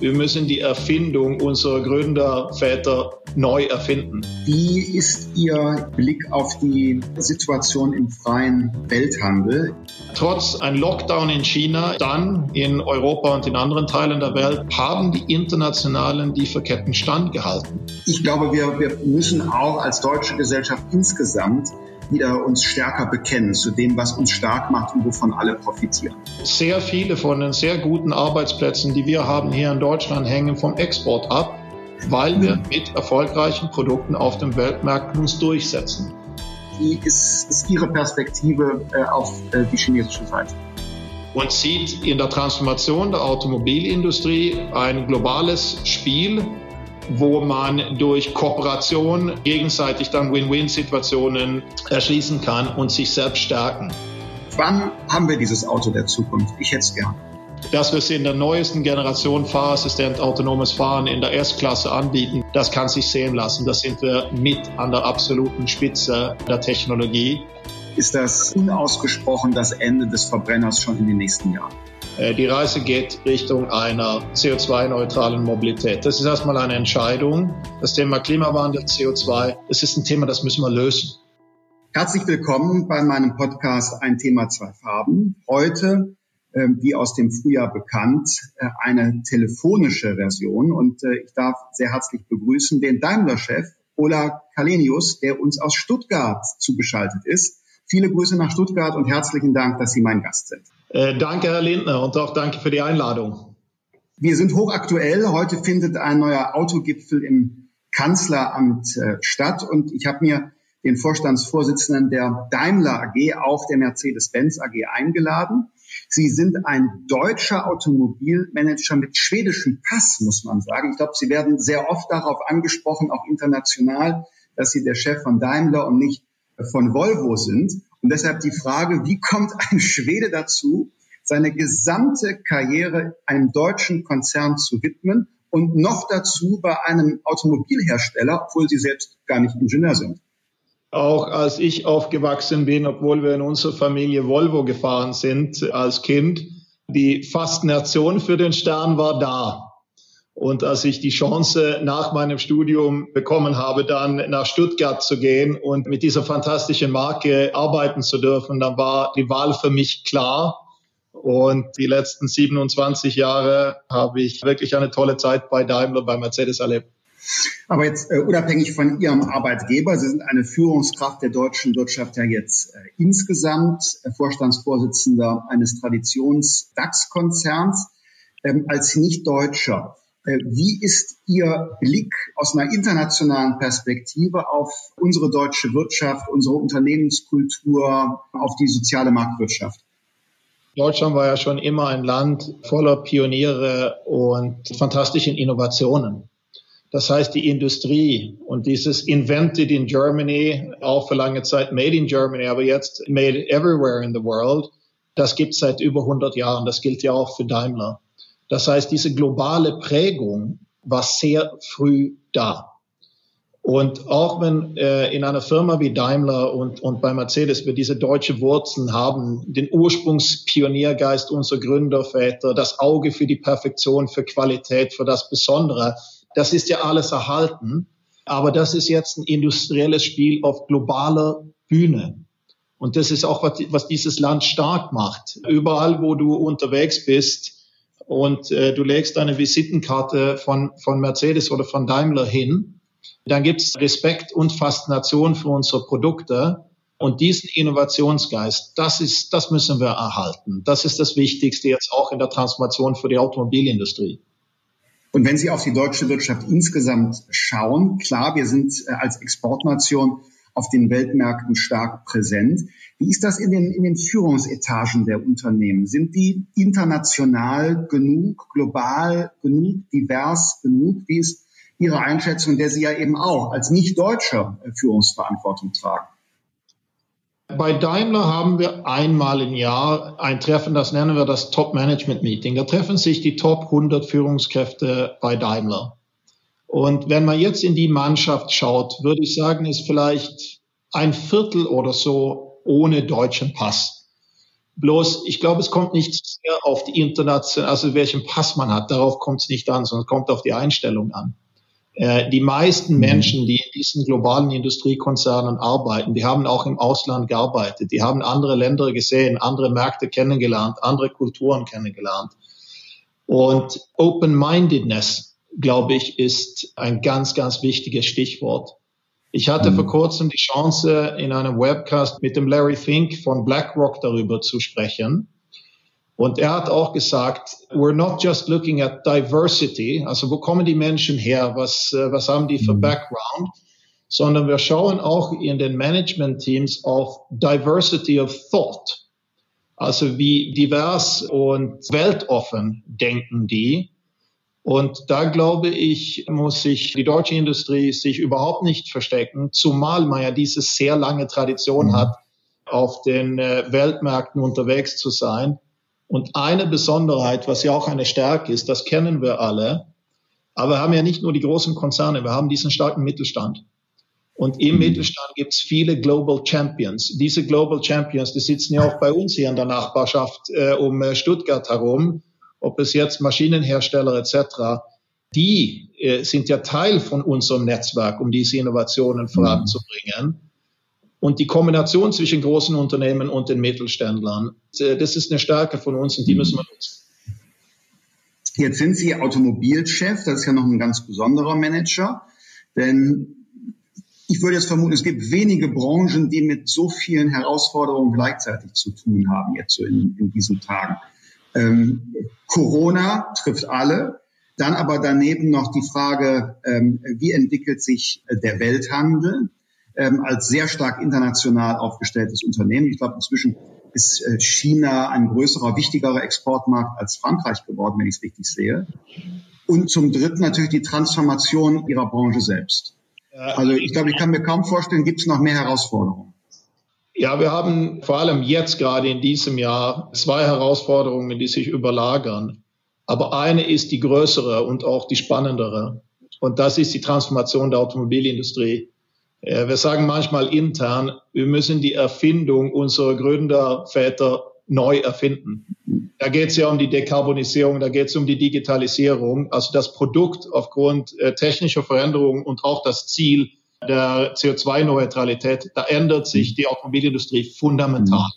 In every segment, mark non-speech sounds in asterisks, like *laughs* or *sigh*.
Wir müssen die Erfindung unserer Gründerväter neu erfinden. Wie ist Ihr Blick auf die Situation im freien Welthandel? Trotz ein Lockdown in China, dann in Europa und in anderen Teilen der Welt, haben die internationalen Lieferketten standgehalten. Ich glaube, wir, wir müssen auch als deutsche Gesellschaft insgesamt wieder uns stärker bekennen zu dem, was uns stark macht und wovon alle profitieren. Sehr viele von den sehr guten Arbeitsplätzen, die wir haben hier in Deutschland, hängen vom Export ab, weil wir mit erfolgreichen Produkten auf dem Weltmarkt uns durchsetzen. Wie ist, ist Ihre Perspektive äh, auf äh, die chinesische Seite? und sieht in der Transformation der Automobilindustrie ein globales Spiel, wo man durch Kooperation gegenseitig dann Win-Win-Situationen erschließen kann und sich selbst stärken. Wann haben wir dieses Auto der Zukunft? Ich hätte es gern. Dass wir es in der neuesten Generation Fahrassistent autonomes Fahren in der S-Klasse anbieten, das kann sich sehen lassen. Da sind wir mit an der absoluten Spitze der Technologie. Ist das unausgesprochen das Ende des Verbrenners schon in den nächsten Jahren? Äh, die Reise geht Richtung einer CO2-neutralen Mobilität. Das ist erstmal eine Entscheidung. Das Thema Klimawandel, CO2, das ist ein Thema, das müssen wir lösen. Herzlich willkommen bei meinem Podcast Ein Thema, zwei Farben. Heute, ähm, wie aus dem Frühjahr bekannt, äh, eine telefonische Version. Und äh, ich darf sehr herzlich begrüßen den Daimler-Chef Ola Kalenius, der uns aus Stuttgart zugeschaltet ist. Viele Grüße nach Stuttgart und herzlichen Dank, dass Sie mein Gast sind. Äh, danke, Herr Lindner, und auch danke für die Einladung. Wir sind hochaktuell. Heute findet ein neuer Autogipfel im Kanzleramt äh, statt und ich habe mir den Vorstandsvorsitzenden der Daimler AG, auch der Mercedes-Benz AG eingeladen. Sie sind ein deutscher Automobilmanager mit schwedischem Pass, muss man sagen. Ich glaube, Sie werden sehr oft darauf angesprochen, auch international, dass Sie der Chef von Daimler und nicht von Volvo sind. Und deshalb die Frage, wie kommt ein Schwede dazu, seine gesamte Karriere einem deutschen Konzern zu widmen und noch dazu bei einem Automobilhersteller, obwohl sie selbst gar nicht Ingenieur sind? Auch als ich aufgewachsen bin, obwohl wir in unserer Familie Volvo gefahren sind als Kind, die Faszination für den Stern war da. Und als ich die Chance nach meinem Studium bekommen habe, dann nach Stuttgart zu gehen und mit dieser fantastischen Marke arbeiten zu dürfen, dann war die Wahl für mich klar. Und die letzten 27 Jahre habe ich wirklich eine tolle Zeit bei Daimler, bei Mercedes erlebt. Aber jetzt äh, unabhängig von Ihrem Arbeitgeber, Sie sind eine Führungskraft der deutschen Wirtschaft ja jetzt äh, insgesamt, äh, Vorstandsvorsitzender eines Traditions-DAX-Konzerns. Ähm, als Nicht-Deutscher, wie ist Ihr Blick aus einer internationalen Perspektive auf unsere deutsche Wirtschaft, unsere Unternehmenskultur, auf die soziale Marktwirtschaft? Deutschland war ja schon immer ein Land voller Pioniere und fantastischen Innovationen. Das heißt, die Industrie und dieses Invented in Germany, auch für lange Zeit Made in Germany, aber jetzt Made everywhere in the world, das gibt es seit über 100 Jahren. Das gilt ja auch für Daimler. Das heißt, diese globale Prägung war sehr früh da. Und auch wenn äh, in einer Firma wie Daimler und, und bei Mercedes wir diese deutsche Wurzeln haben, den Ursprungspioniergeist unserer Gründerväter, das Auge für die Perfektion, für Qualität, für das Besondere, das ist ja alles erhalten. Aber das ist jetzt ein industrielles Spiel auf globaler Bühne. Und das ist auch, was, was dieses Land stark macht. Überall, wo du unterwegs bist, und äh, du legst eine Visitenkarte von, von Mercedes oder von Daimler hin, dann gibt's Respekt und Faszination für unsere Produkte. Und diesen Innovationsgeist, das ist, das müssen wir erhalten. Das ist das Wichtigste jetzt auch in der Transformation für die Automobilindustrie. Und wenn Sie auf die deutsche Wirtschaft insgesamt schauen, klar, wir sind äh, als Exportnation auf den Weltmärkten stark präsent. Wie ist das in den, in den Führungsetagen der Unternehmen? Sind die international genug, global genug, divers genug? Wie ist Ihre Einschätzung, der Sie ja eben auch als Nicht-Deutscher Führungsverantwortung tragen? Bei Daimler haben wir einmal im Jahr ein Treffen, das nennen wir das Top-Management-Meeting. Da treffen sich die Top 100 Führungskräfte bei Daimler. Und wenn man jetzt in die Mannschaft schaut, würde ich sagen, ist vielleicht ein Viertel oder so ohne deutschen Pass. Bloß, ich glaube, es kommt nicht sehr auf die internationale, also welchen Pass man hat, darauf kommt es nicht an, sondern es kommt auf die Einstellung an. Äh, die meisten mhm. Menschen, die in diesen globalen Industriekonzernen arbeiten, die haben auch im Ausland gearbeitet, die haben andere Länder gesehen, andere Märkte kennengelernt, andere Kulturen kennengelernt. Und Open-Mindedness, glaube ich, ist ein ganz, ganz wichtiges Stichwort. Ich hatte mhm. vor kurzem die Chance, in einem Webcast mit dem Larry Fink von BlackRock darüber zu sprechen. Und er hat auch gesagt, we're not just looking at diversity, also wo kommen die Menschen her, was, äh, was haben die für mhm. Background, sondern wir schauen auch in den Management-Teams auf Diversity of Thought. Also wie divers und weltoffen denken die. Und da glaube ich, muss sich die deutsche Industrie sich überhaupt nicht verstecken, zumal man ja diese sehr lange Tradition mhm. hat, auf den äh, Weltmärkten unterwegs zu sein. Und eine Besonderheit, was ja auch eine Stärke ist, das kennen wir alle, aber wir haben ja nicht nur die großen Konzerne, wir haben diesen starken Mittelstand. Und im mhm. Mittelstand gibt es viele Global Champions. Diese Global Champions, die sitzen ja auch bei uns hier in der Nachbarschaft äh, um äh, Stuttgart herum, ob es jetzt Maschinenhersteller etc., die äh, sind ja Teil von unserem Netzwerk, um diese Innovationen mhm. voranzubringen. Und die Kombination zwischen großen Unternehmen und den Mittelständlern, äh, das ist eine Stärke von uns und die müssen wir nutzen. Jetzt sind Sie Automobilchef, das ist ja noch ein ganz besonderer Manager, denn ich würde jetzt vermuten, es gibt wenige Branchen, die mit so vielen Herausforderungen gleichzeitig zu tun haben, jetzt so in, in diesen Tagen. Ähm, Corona trifft alle, dann aber daneben noch die Frage, ähm, wie entwickelt sich äh, der Welthandel? ähm, als sehr stark international aufgestelltes Unternehmen. Ich glaube, inzwischen ist äh, China ein größerer, wichtigerer Exportmarkt als Frankreich geworden, wenn ich es richtig sehe. Und zum Dritten natürlich die Transformation ihrer Branche selbst. Also ich glaube, ich kann mir kaum vorstellen, gibt es noch mehr Herausforderungen. Ja, wir haben vor allem jetzt gerade in diesem Jahr zwei Herausforderungen, die sich überlagern. Aber eine ist die größere und auch die spannendere. Und das ist die Transformation der Automobilindustrie. Äh, wir sagen manchmal intern, wir müssen die Erfindung unserer Gründerväter neu erfinden. Da geht es ja um die Dekarbonisierung, da geht es um die Digitalisierung. Also das Produkt aufgrund äh, technischer Veränderungen und auch das Ziel der CO2-Neutralität, da ändert sich die Automobilindustrie fundamental.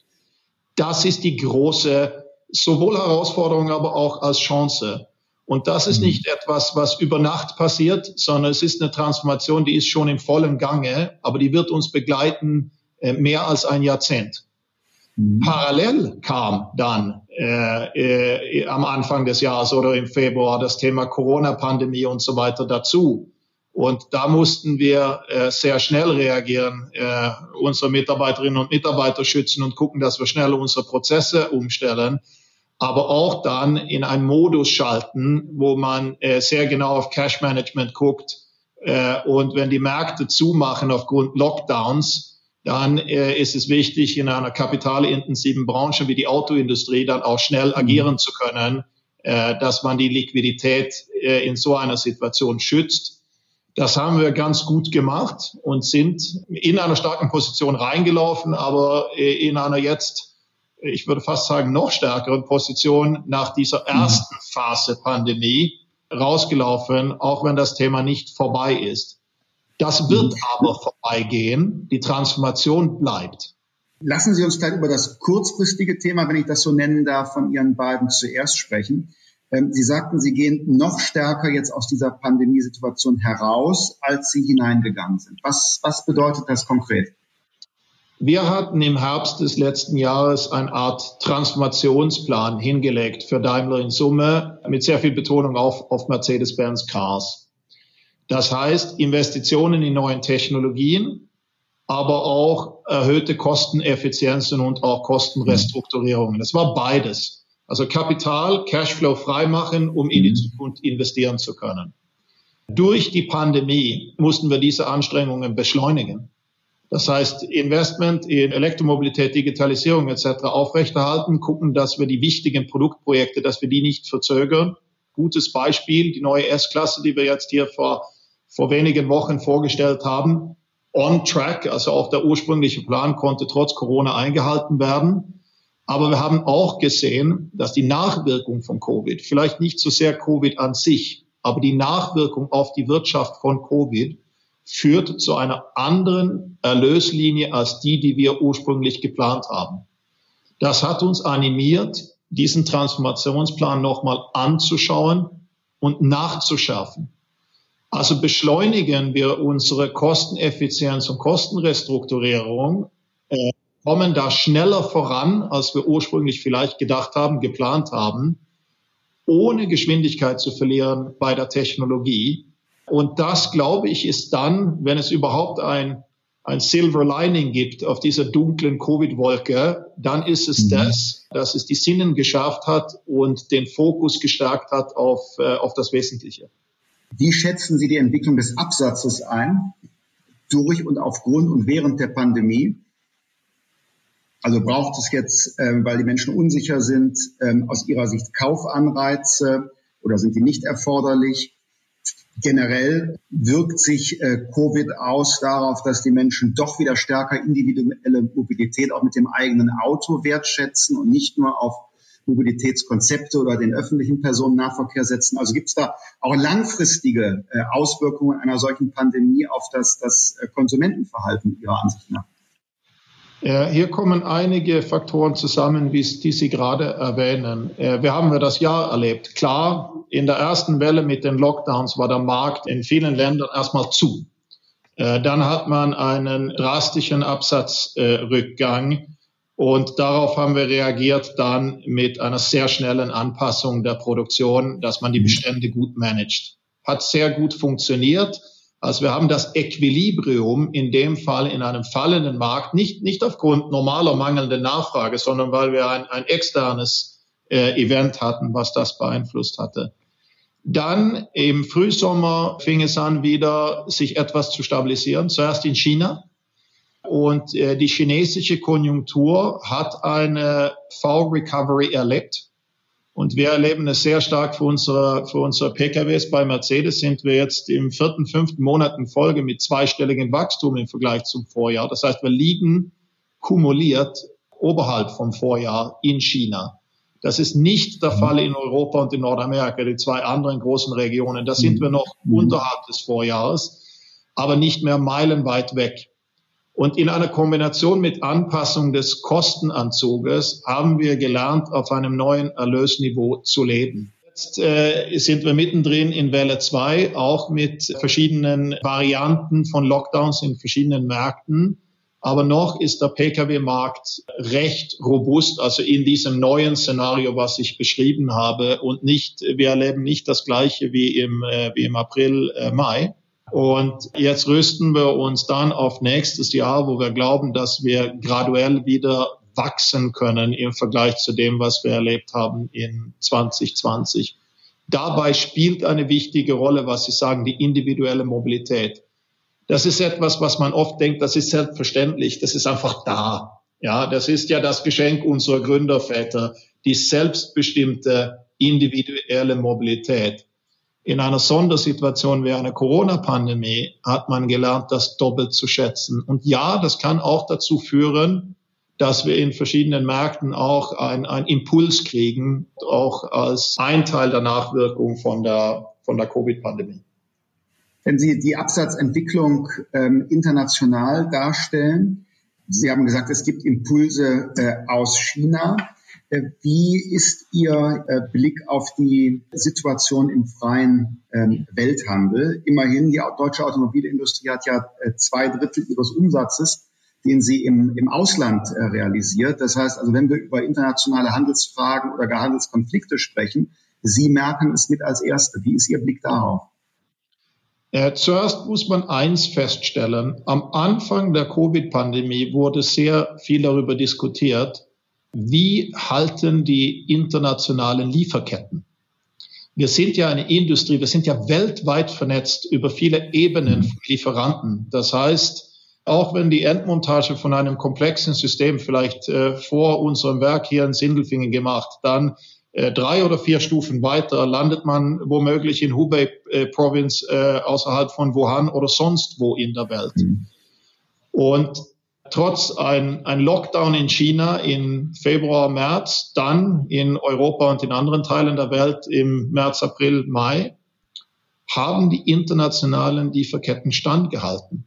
Das ist die große, sowohl Herausforderung, aber auch als Chance. Und das ist mhm. nicht etwas, was über Nacht passiert, sondern es ist eine Transformation, die ist schon im vollen Gange, aber die wird uns begleiten äh, mehr als ein Jahrzehnt. Mhm. Parallel kam dann äh, äh, am Anfang des Jahres oder im Februar das Thema Corona-Pandemie und so weiter dazu. Und da mussten wir äh, sehr schnell reagieren, äh, unsere Mitarbeiterinnen und Mitarbeiter schützen und gucken, dass wir schnell unsere Prozesse umstellen aber auch dann in einen Modus schalten, wo man äh, sehr genau auf Cash Management guckt. Äh, und wenn die Märkte zumachen aufgrund Lockdowns, dann äh, ist es wichtig, in einer kapitalintensiven Branche wie die Autoindustrie dann auch schnell mhm. agieren zu können, äh, dass man die Liquidität äh, in so einer Situation schützt. Das haben wir ganz gut gemacht und sind in einer starken Position reingelaufen, aber in einer jetzt ich würde fast sagen, noch stärkeren Position nach dieser mhm. ersten Phase Pandemie rausgelaufen, auch wenn das Thema nicht vorbei ist. Das wird mhm. aber vorbeigehen. Die Transformation bleibt. Lassen Sie uns gleich über das kurzfristige Thema, wenn ich das so nennen darf, von Ihren beiden zuerst sprechen. Ähm, Sie sagten, Sie gehen noch stärker jetzt aus dieser Pandemiesituation heraus, als Sie hineingegangen sind. Was, was bedeutet das konkret? Wir hatten im Herbst des letzten Jahres eine Art Transformationsplan hingelegt für Daimler in Summe mit sehr viel Betonung auf, auf Mercedes-Benz Cars. Das heißt Investitionen in neuen Technologien, aber auch erhöhte Kosteneffizienzen und auch Kostenrestrukturierungen. Das war beides. Also Kapital, Cashflow freimachen, um in die mhm. Zukunft investieren zu können. Durch die Pandemie mussten wir diese Anstrengungen beschleunigen. Das heißt, Investment in Elektromobilität, Digitalisierung etc. aufrechterhalten, gucken, dass wir die wichtigen Produktprojekte, dass wir die nicht verzögern. Gutes Beispiel, die neue S-Klasse, die wir jetzt hier vor, vor wenigen Wochen vorgestellt haben, on track, also auch der ursprüngliche Plan konnte trotz Corona eingehalten werden. Aber wir haben auch gesehen, dass die Nachwirkung von Covid, vielleicht nicht so sehr Covid an sich, aber die Nachwirkung auf die Wirtschaft von Covid führt zu einer anderen Erlöslinie als die, die wir ursprünglich geplant haben. Das hat uns animiert, diesen Transformationsplan nochmal anzuschauen und nachzuschärfen. Also beschleunigen wir unsere Kosteneffizienz und Kostenrestrukturierung, äh, kommen da schneller voran, als wir ursprünglich vielleicht gedacht haben, geplant haben, ohne Geschwindigkeit zu verlieren bei der Technologie. Und das, glaube ich, ist dann, wenn es überhaupt ein, ein Silver Lining gibt auf dieser dunklen Covid-Wolke, dann ist es mhm. das, dass es die Sinnen geschafft hat und den Fokus gestärkt hat auf, äh, auf das Wesentliche. Wie schätzen Sie die Entwicklung des Absatzes ein, durch und aufgrund und während der Pandemie? Also braucht es jetzt, äh, weil die Menschen unsicher sind, äh, aus Ihrer Sicht Kaufanreize oder sind die nicht erforderlich? Generell wirkt sich äh, Covid aus darauf, dass die Menschen doch wieder stärker individuelle Mobilität auch mit dem eigenen Auto wertschätzen und nicht nur auf Mobilitätskonzepte oder den öffentlichen Personennahverkehr setzen. Also gibt es da auch langfristige äh, Auswirkungen einer solchen Pandemie auf das, das äh, Konsumentenverhalten Ihrer Ansicht nach? Ja, hier kommen einige Faktoren zusammen, wie die Sie gerade erwähnen. Äh, wir haben wir das Jahr erlebt. Klar, in der ersten Welle mit den Lockdowns war der Markt in vielen Ländern erstmal zu. Dann hat man einen drastischen Absatzrückgang und darauf haben wir reagiert dann mit einer sehr schnellen Anpassung der Produktion, dass man die. Bestände gut managt. Hat sehr gut funktioniert. Also wir haben das Equilibrium in dem Fall in einem fallenden Markt, nicht, nicht aufgrund normaler mangelnder Nachfrage, sondern weil wir ein, ein externes äh, Event hatten, was das beeinflusst hatte. Dann im Frühsommer fing es an, wieder sich etwas zu stabilisieren. Zuerst in China, und äh, die chinesische Konjunktur hat eine V-Recovery erlebt. Und wir erleben es sehr stark für unsere, für unsere PKWs. Bei Mercedes sind wir jetzt im vierten, fünften Monat in Folge mit zweistelligem Wachstum im Vergleich zum Vorjahr. Das heißt, wir liegen kumuliert oberhalb vom Vorjahr in China. Das ist nicht der Fall in Europa und in Nordamerika, die zwei anderen großen Regionen. Da sind wir noch mhm. unterhalb des Vorjahres, aber nicht mehr meilenweit weg. Und in einer Kombination mit Anpassung des Kostenanzuges haben wir gelernt, auf einem neuen Erlösniveau zu leben. Jetzt äh, sind wir mittendrin in Welle 2, auch mit verschiedenen Varianten von Lockdowns in verschiedenen Märkten. Aber noch ist der Pkw-Markt recht robust, also in diesem neuen Szenario, was ich beschrieben habe. Und nicht, wir erleben nicht das Gleiche wie im, äh, wie im April, äh, Mai. Und jetzt rüsten wir uns dann auf nächstes Jahr, wo wir glauben, dass wir graduell wieder wachsen können im Vergleich zu dem, was wir erlebt haben in 2020. Dabei spielt eine wichtige Rolle, was Sie sagen, die individuelle Mobilität. Das ist etwas, was man oft denkt, das ist selbstverständlich, das ist einfach da. Ja, das ist ja das Geschenk unserer Gründerväter, die selbstbestimmte individuelle Mobilität in einer Sondersituation wie einer Corona-Pandemie hat man gelernt, das doppelt zu schätzen. Und ja, das kann auch dazu führen, dass wir in verschiedenen Märkten auch einen Impuls kriegen, auch als ein Teil der Nachwirkung von der, von der Covid-Pandemie. Wenn Sie die Absatzentwicklung ähm, international darstellen, Sie haben gesagt, es gibt Impulse äh, aus China. Äh, wie ist Ihr äh, Blick auf die Situation im freien ähm, Welthandel? Immerhin, die deutsche Automobilindustrie hat ja äh, zwei Drittel ihres Umsatzes, den sie im, im Ausland realisiert. Das heißt also, wenn wir über internationale Handelsfragen oder gar Handelskonflikte sprechen, Sie merken es mit als Erste. Wie ist Ihr Blick darauf? zuerst muss man eins feststellen. Am Anfang der Covid-Pandemie wurde sehr viel darüber diskutiert, wie halten die internationalen Lieferketten? Wir sind ja eine Industrie, wir sind ja weltweit vernetzt über viele Ebenen von Lieferanten. Das heißt, auch wenn die Endmontage von einem komplexen System vielleicht äh, vor unserem Werk hier in Sindelfingen gemacht, dann äh, drei oder vier Stufen weiter landet man womöglich in Hubei äh, Province äh, außerhalb von Wuhan oder sonst wo in der Welt. Mhm. Und trotz ein, ein Lockdown in China im Februar, März, dann in Europa und in anderen Teilen der Welt im März, April, Mai, haben die internationalen Lieferketten standgehalten.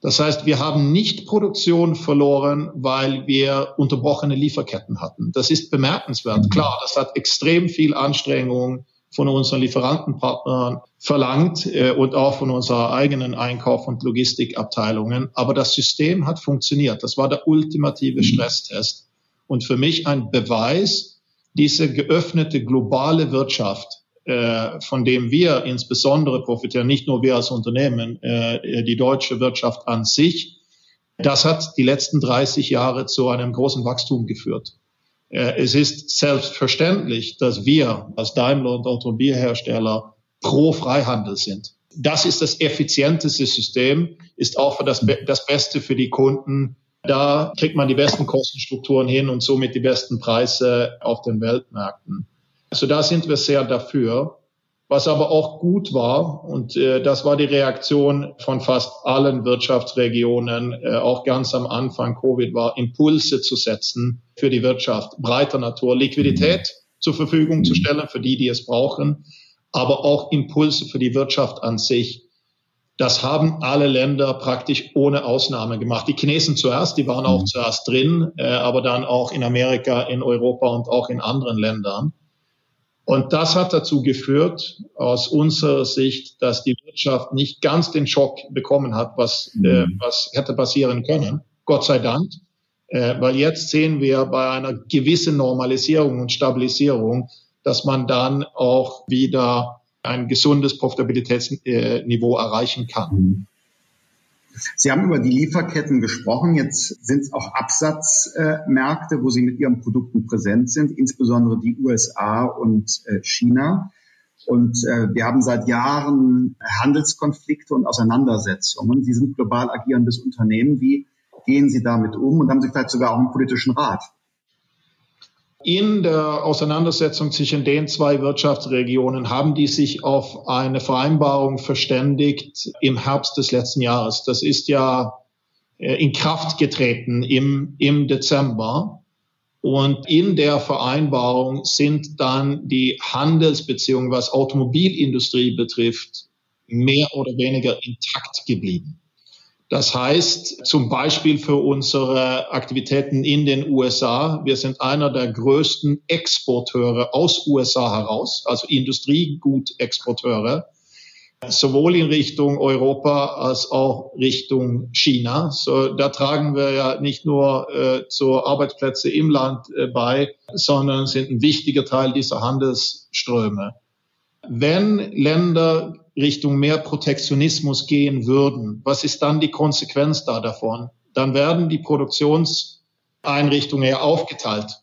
Das heißt, wir haben nicht Produktion verloren, weil wir unterbrochene Lieferketten hatten. Das ist bemerkenswert. Klar, das hat extrem viel Anstrengung von unseren Lieferantenpartnern verlangt äh, und auch von unserer eigenen Einkauf- und Logistikabteilungen. Aber das System hat funktioniert. Das war der ultimative mhm. Stresstest. Und für mich ein Beweis, diese geöffnete globale Wirtschaft, äh, von dem wir insbesondere profitieren, nicht nur wir als Unternehmen, äh, die deutsche Wirtschaft an sich, das hat die letzten 30 Jahre zu einem großen Wachstum geführt. Äh, es ist selbstverständlich, dass wir als Daimler und Automobilhersteller pro Freihandel sind. Das ist das effizienteste System, ist auch für das, das Beste für die Kunden. Da kriegt man die besten Kostenstrukturen hin und somit die besten Preise auf den Weltmärkten. Also da sind wir sehr dafür. Was aber auch gut war, und äh, das war die Reaktion von fast allen Wirtschaftsregionen, äh, auch ganz am Anfang Covid war, Impulse zu setzen für die Wirtschaft, breiter Natur, Liquidität zur Verfügung zu stellen für die, die es brauchen, aber auch Impulse für die Wirtschaft an sich. Das haben alle Länder praktisch ohne Ausnahme gemacht. Die Chinesen zuerst, die waren auch mhm. zuerst drin, äh, aber dann auch in Amerika, in Europa und auch in anderen Ländern. Und das hat dazu geführt, aus unserer Sicht, dass die Wirtschaft nicht ganz den Schock bekommen hat, was, äh, mhm. äh, was hätte passieren können. Gott sei Dank. Äh, weil jetzt sehen wir bei einer gewissen Normalisierung und Stabilisierung, dass man dann auch wieder ein gesundes Profitabilitätsniveau erreichen kann. Mhm. Sie haben über die Lieferketten gesprochen. Jetzt sind es auch Absatzmärkte, wo Sie mit Ihren Produkten präsent sind, insbesondere die USA und äh, China. Und äh, wir haben seit Jahren Handelskonflikte und Auseinandersetzungen. Sie sind global agierendes Unternehmen. Wie gehen Sie damit um? Und haben Sie vielleicht sogar auch einen politischen Rat? In der Auseinandersetzung zwischen den zwei Wirtschaftsregionen haben die sich auf eine Vereinbarung verständigt im Herbst des letzten Jahres. Das ist ja äh, in Kraft getreten im, im Dezember. Und in der Vereinbarung sind dann die Handelsbeziehungen, was Automobilindustrie betrifft, mehr oder weniger intakt geblieben. Das heißt zum Beispiel für unsere Aktivitäten in den USA, wir sind einer der größten Exporteure aus USA heraus, also Industriegutexporteure, sowohl in Richtung Europa als auch Richtung China. So, da tragen wir ja nicht nur äh, zu Arbeitsplätze im Land äh, bei, sondern sind ein wichtiger Teil dieser Handelsströme. Wenn Länder Richtung mehr Protektionismus gehen würden, was ist dann die Konsequenz da davon? Dann werden die Produktionseinrichtungen ja aufgeteilt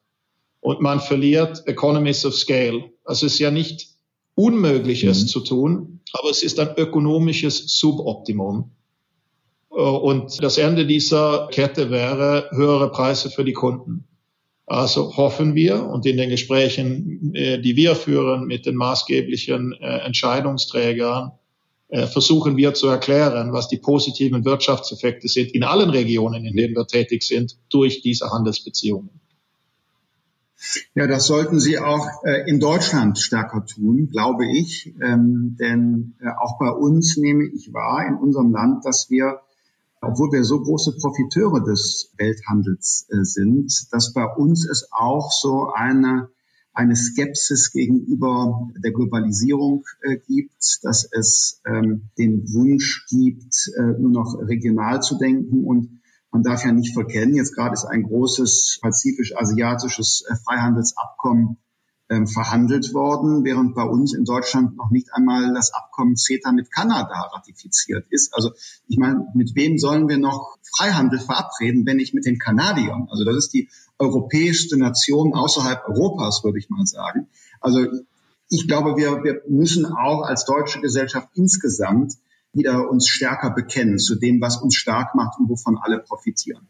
und man verliert Economies of Scale. Also es ist ja nicht unmöglich, es mhm. zu tun, aber es ist ein ökonomisches Suboptimum. Und das Ende dieser Kette wäre höhere Preise für die Kunden. Also hoffen wir und in den Gesprächen, äh, die wir führen mit den maßgeblichen äh, Entscheidungsträgern, äh, versuchen wir zu erklären, was die positiven Wirtschaftseffekte sind in allen Regionen, in denen wir tätig sind, durch diese Handelsbeziehungen. Ja, das sollten Sie auch in Deutschland stärker tun, glaube ich. Ähm, denn auch bei uns nehme ich wahr, in unserem Land, dass wir obwohl wir so große Profiteure des Welthandels äh, sind, dass bei uns es auch so eine, eine Skepsis gegenüber der Globalisierung äh, gibt, dass es ähm, den Wunsch gibt, äh, nur noch regional zu denken. Und man darf ja nicht verkennen, jetzt gerade ist ein großes pazifisch-asiatisches Freihandelsabkommen ähm, verhandelt worden, während bei uns in Deutschland noch nicht einmal das Abkommen CETA mit Kanada ratifiziert ist. Also ich meine, mit wem sollen wir noch Freihandel verabreden, wenn nicht mit den Kanadiern? Also das ist die europäischste Nation außerhalb Europas, würde ich mal sagen. Also ich glaube, wir, wir müssen auch als deutsche Gesellschaft insgesamt wieder uns stärker bekennen zu dem, was uns stark macht und wovon alle profitieren.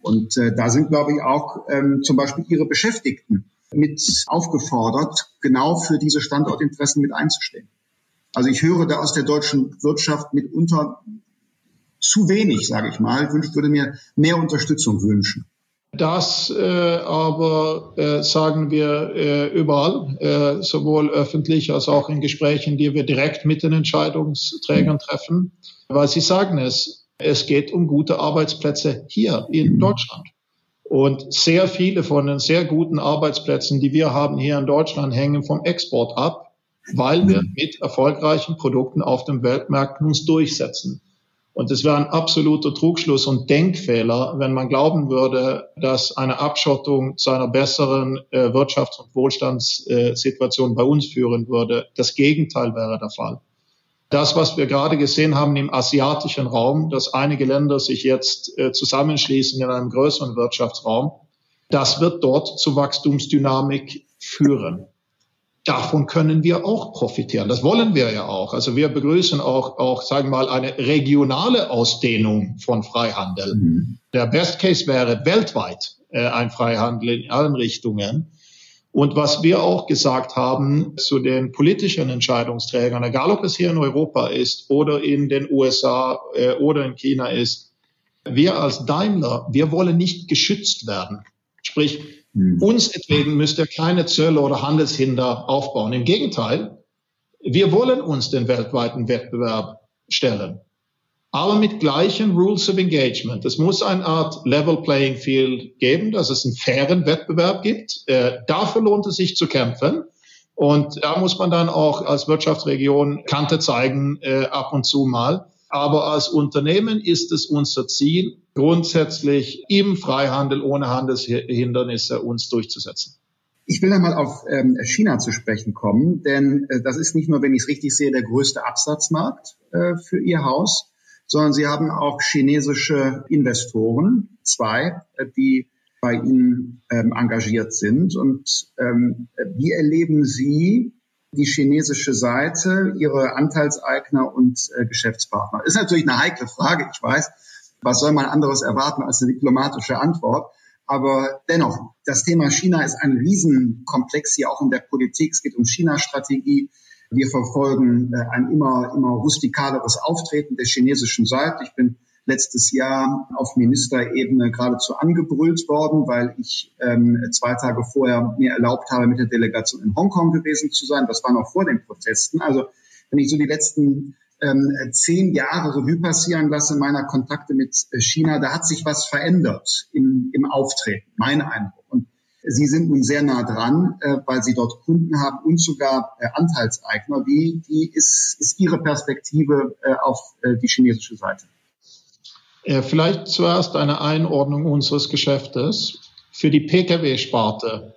Und äh, da sind, glaube ich, auch ähm, zum Beispiel Ihre Beschäftigten mit aufgefordert, genau für diese Standortinteressen mit einzustehen. Also ich höre da aus der deutschen Wirtschaft mitunter zu wenig, sage ich mal. Ich würde mir mehr Unterstützung wünschen. Das äh, aber äh, sagen wir äh, überall, äh, sowohl öffentlich als auch in Gesprächen, die wir direkt mit den Entscheidungsträgern treffen, weil sie sagen es, es geht um gute Arbeitsplätze hier in Deutschland. Und sehr viele von den sehr guten Arbeitsplätzen, die wir haben hier in Deutschland, hängen vom Export ab, weil wir mit erfolgreichen Produkten auf den Weltmärkten uns durchsetzen. Und es wäre ein absoluter Trugschluss und Denkfehler, wenn man glauben würde, dass eine Abschottung zu einer besseren äh, Wirtschafts- und Wohlstandssituation bei uns führen würde. Das Gegenteil wäre der Fall. Das, was wir gerade gesehen haben im asiatischen Raum, dass einige Länder sich jetzt äh, zusammenschließen in einem größeren Wirtschaftsraum, das wird dort zu Wachstumsdynamik führen davon können wir auch profitieren. Das wollen wir ja auch. Also wir begrüßen auch, auch sagen wir mal, eine regionale Ausdehnung von Freihandel. Mhm. Der Best Case wäre weltweit äh, ein Freihandel in allen Richtungen. Und was wir auch gesagt haben zu den politischen Entscheidungsträgern, egal ob es hier in Europa ist oder in den USA äh, oder in China ist, wir als Daimler, wir wollen nicht geschützt werden. Sprich, hm. Uns etwegen müsst ihr keine Zölle oder Handelshinder aufbauen. Im Gegenteil, wir wollen uns den weltweiten Wettbewerb stellen. Aber mit gleichen Rules of Engagement. Es muss eine Art Level Playing Field geben, dass es einen fairen Wettbewerb gibt. Äh, dafür lohnt es sich zu kämpfen. Und da muss man dann auch als Wirtschaftsregion Kante zeigen, äh, ab und zu mal. Aber als Unternehmen ist es unser Ziel, grundsätzlich im Freihandel ohne Handelshindernisse uns durchzusetzen. Ich will einmal auf ähm, China zu sprechen kommen, denn äh, das ist nicht nur, wenn ich es richtig sehe, der größte Absatzmarkt äh, für Ihr Haus, sondern Sie haben auch chinesische Investoren, zwei, äh, die bei Ihnen ähm, engagiert sind. Und ähm, wie erleben Sie die chinesische Seite, ihre Anteilseigner und äh, Geschäftspartner? Ist natürlich eine heikle Frage, ich weiß. Was soll man anderes erwarten als eine diplomatische Antwort? Aber dennoch, das Thema China ist ein Riesenkomplex hier auch in der Politik. Es geht um China-Strategie. Wir verfolgen äh, ein immer, immer rustikaleres Auftreten der chinesischen Seite. Ich bin letztes Jahr auf Ministerebene geradezu angebrüllt worden, weil ich ähm, zwei Tage vorher mir erlaubt habe, mit der Delegation in Hongkong gewesen zu sein. Das war noch vor den Protesten. Also wenn ich so die letzten ähm, zehn Jahre Revue passieren lasse meiner Kontakte mit äh, China, da hat sich was verändert im, im Auftreten, mein Eindruck. Und Sie sind nun sehr nah dran, äh, weil Sie dort Kunden haben und sogar äh, Anteilseigner. Wie, wie ist, ist Ihre Perspektive äh, auf äh, die chinesische Seite? Äh, vielleicht zuerst eine Einordnung unseres Geschäftes. Für die Pkw-Sparte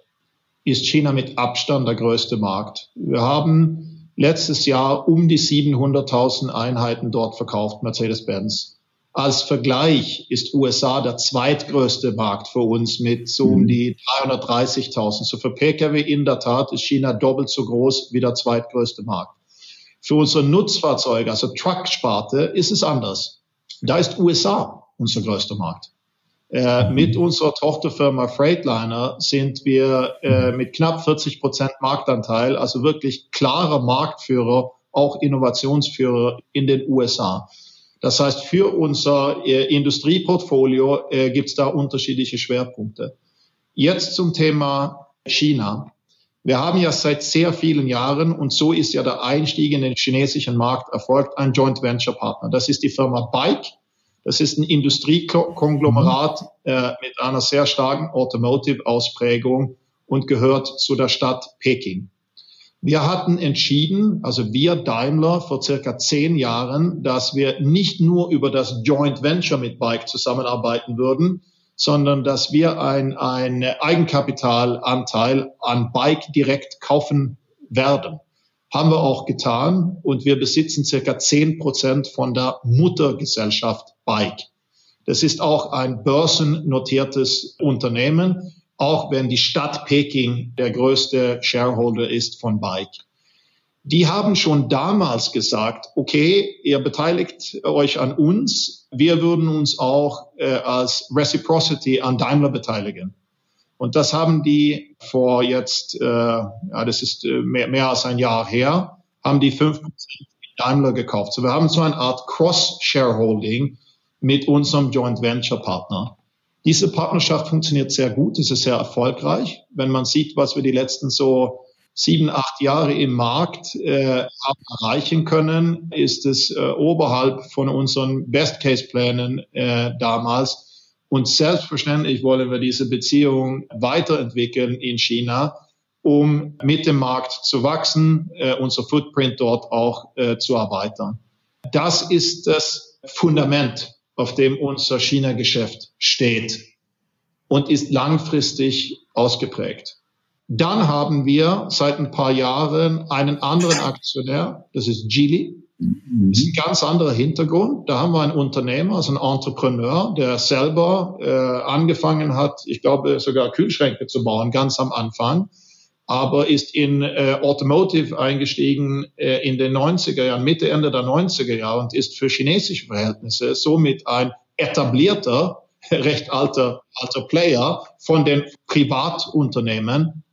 ist China mit Abstand der größte Markt. Wir haben letztes Jahr um die 700.000 Einheiten dort verkauft, Mercedes-Benz. Als Vergleich ist USA der zweitgrößte Markt für uns mit so um mhm. die 330.000. So für Pkw in der Tat ist China doppelt so groß wie der zweitgrößte Markt. Für unsere Nutzfahrzeuge, also Truck-Sparte, ist es anders. Da ist USA unser größter Markt. Äh, mit unserer Tochterfirma Freightliner sind wir äh, mit knapp 40 Prozent Marktanteil, also wirklich klarer Marktführer, auch Innovationsführer in den USA. Das heißt, für unser äh, Industrieportfolio äh, gibt es da unterschiedliche Schwerpunkte. Jetzt zum Thema China. Wir haben ja seit sehr vielen Jahren, und so ist ja der Einstieg in den chinesischen Markt erfolgt, ein Joint Venture Partner. Das ist die Firma Bike. Das ist ein Industriekonglomerat äh, mit einer sehr starken Automotive-Ausprägung und gehört zu der Stadt Peking. Wir hatten entschieden, also wir Daimler vor circa zehn Jahren, dass wir nicht nur über das Joint Venture mit Bike zusammenarbeiten würden, sondern dass wir ein, Eigenkapitalanteil an Bike direkt kaufen werden. Haben wir auch getan und wir besitzen circa zehn Prozent von der Muttergesellschaft Bike. Das ist auch ein börsennotiertes Unternehmen, auch wenn die Stadt Peking der größte Shareholder ist von Bike. Die haben schon damals gesagt, okay, ihr beteiligt euch an uns, wir würden uns auch äh, als Reciprocity an Daimler beteiligen. Und das haben die vor jetzt, äh, ja, das ist äh, mehr, mehr als ein Jahr her, haben die fünf Prozent Daimler gekauft. So wir haben so eine Art Cross-Shareholding mit unserem Joint Venture Partner. Diese Partnerschaft funktioniert sehr gut, es ist sehr erfolgreich. Wenn man sieht, was wir die letzten so sieben, acht Jahre im Markt äh, erreichen können, ist es äh, oberhalb von unseren Best-Case-Plänen äh, damals. Und selbstverständlich wollen wir diese Beziehung weiterentwickeln in China, um mit dem Markt zu wachsen, äh, unser Footprint dort auch äh, zu erweitern. Das ist das Fundament, auf dem unser China-Geschäft steht und ist langfristig ausgeprägt. Dann haben wir seit ein paar Jahren einen anderen Aktionär, das ist Geely. Das ist ein ganz anderer Hintergrund. Da haben wir einen Unternehmer, also einen Entrepreneur, der selber äh, angefangen hat, ich glaube sogar Kühlschränke zu bauen, ganz am Anfang, aber ist in äh, Automotive eingestiegen äh, in den 90er Jahren, Mitte, Ende der 90er Jahre und ist für chinesische Verhältnisse somit ein etablierter, *laughs* recht alter, alter Player von den Privatunternehmen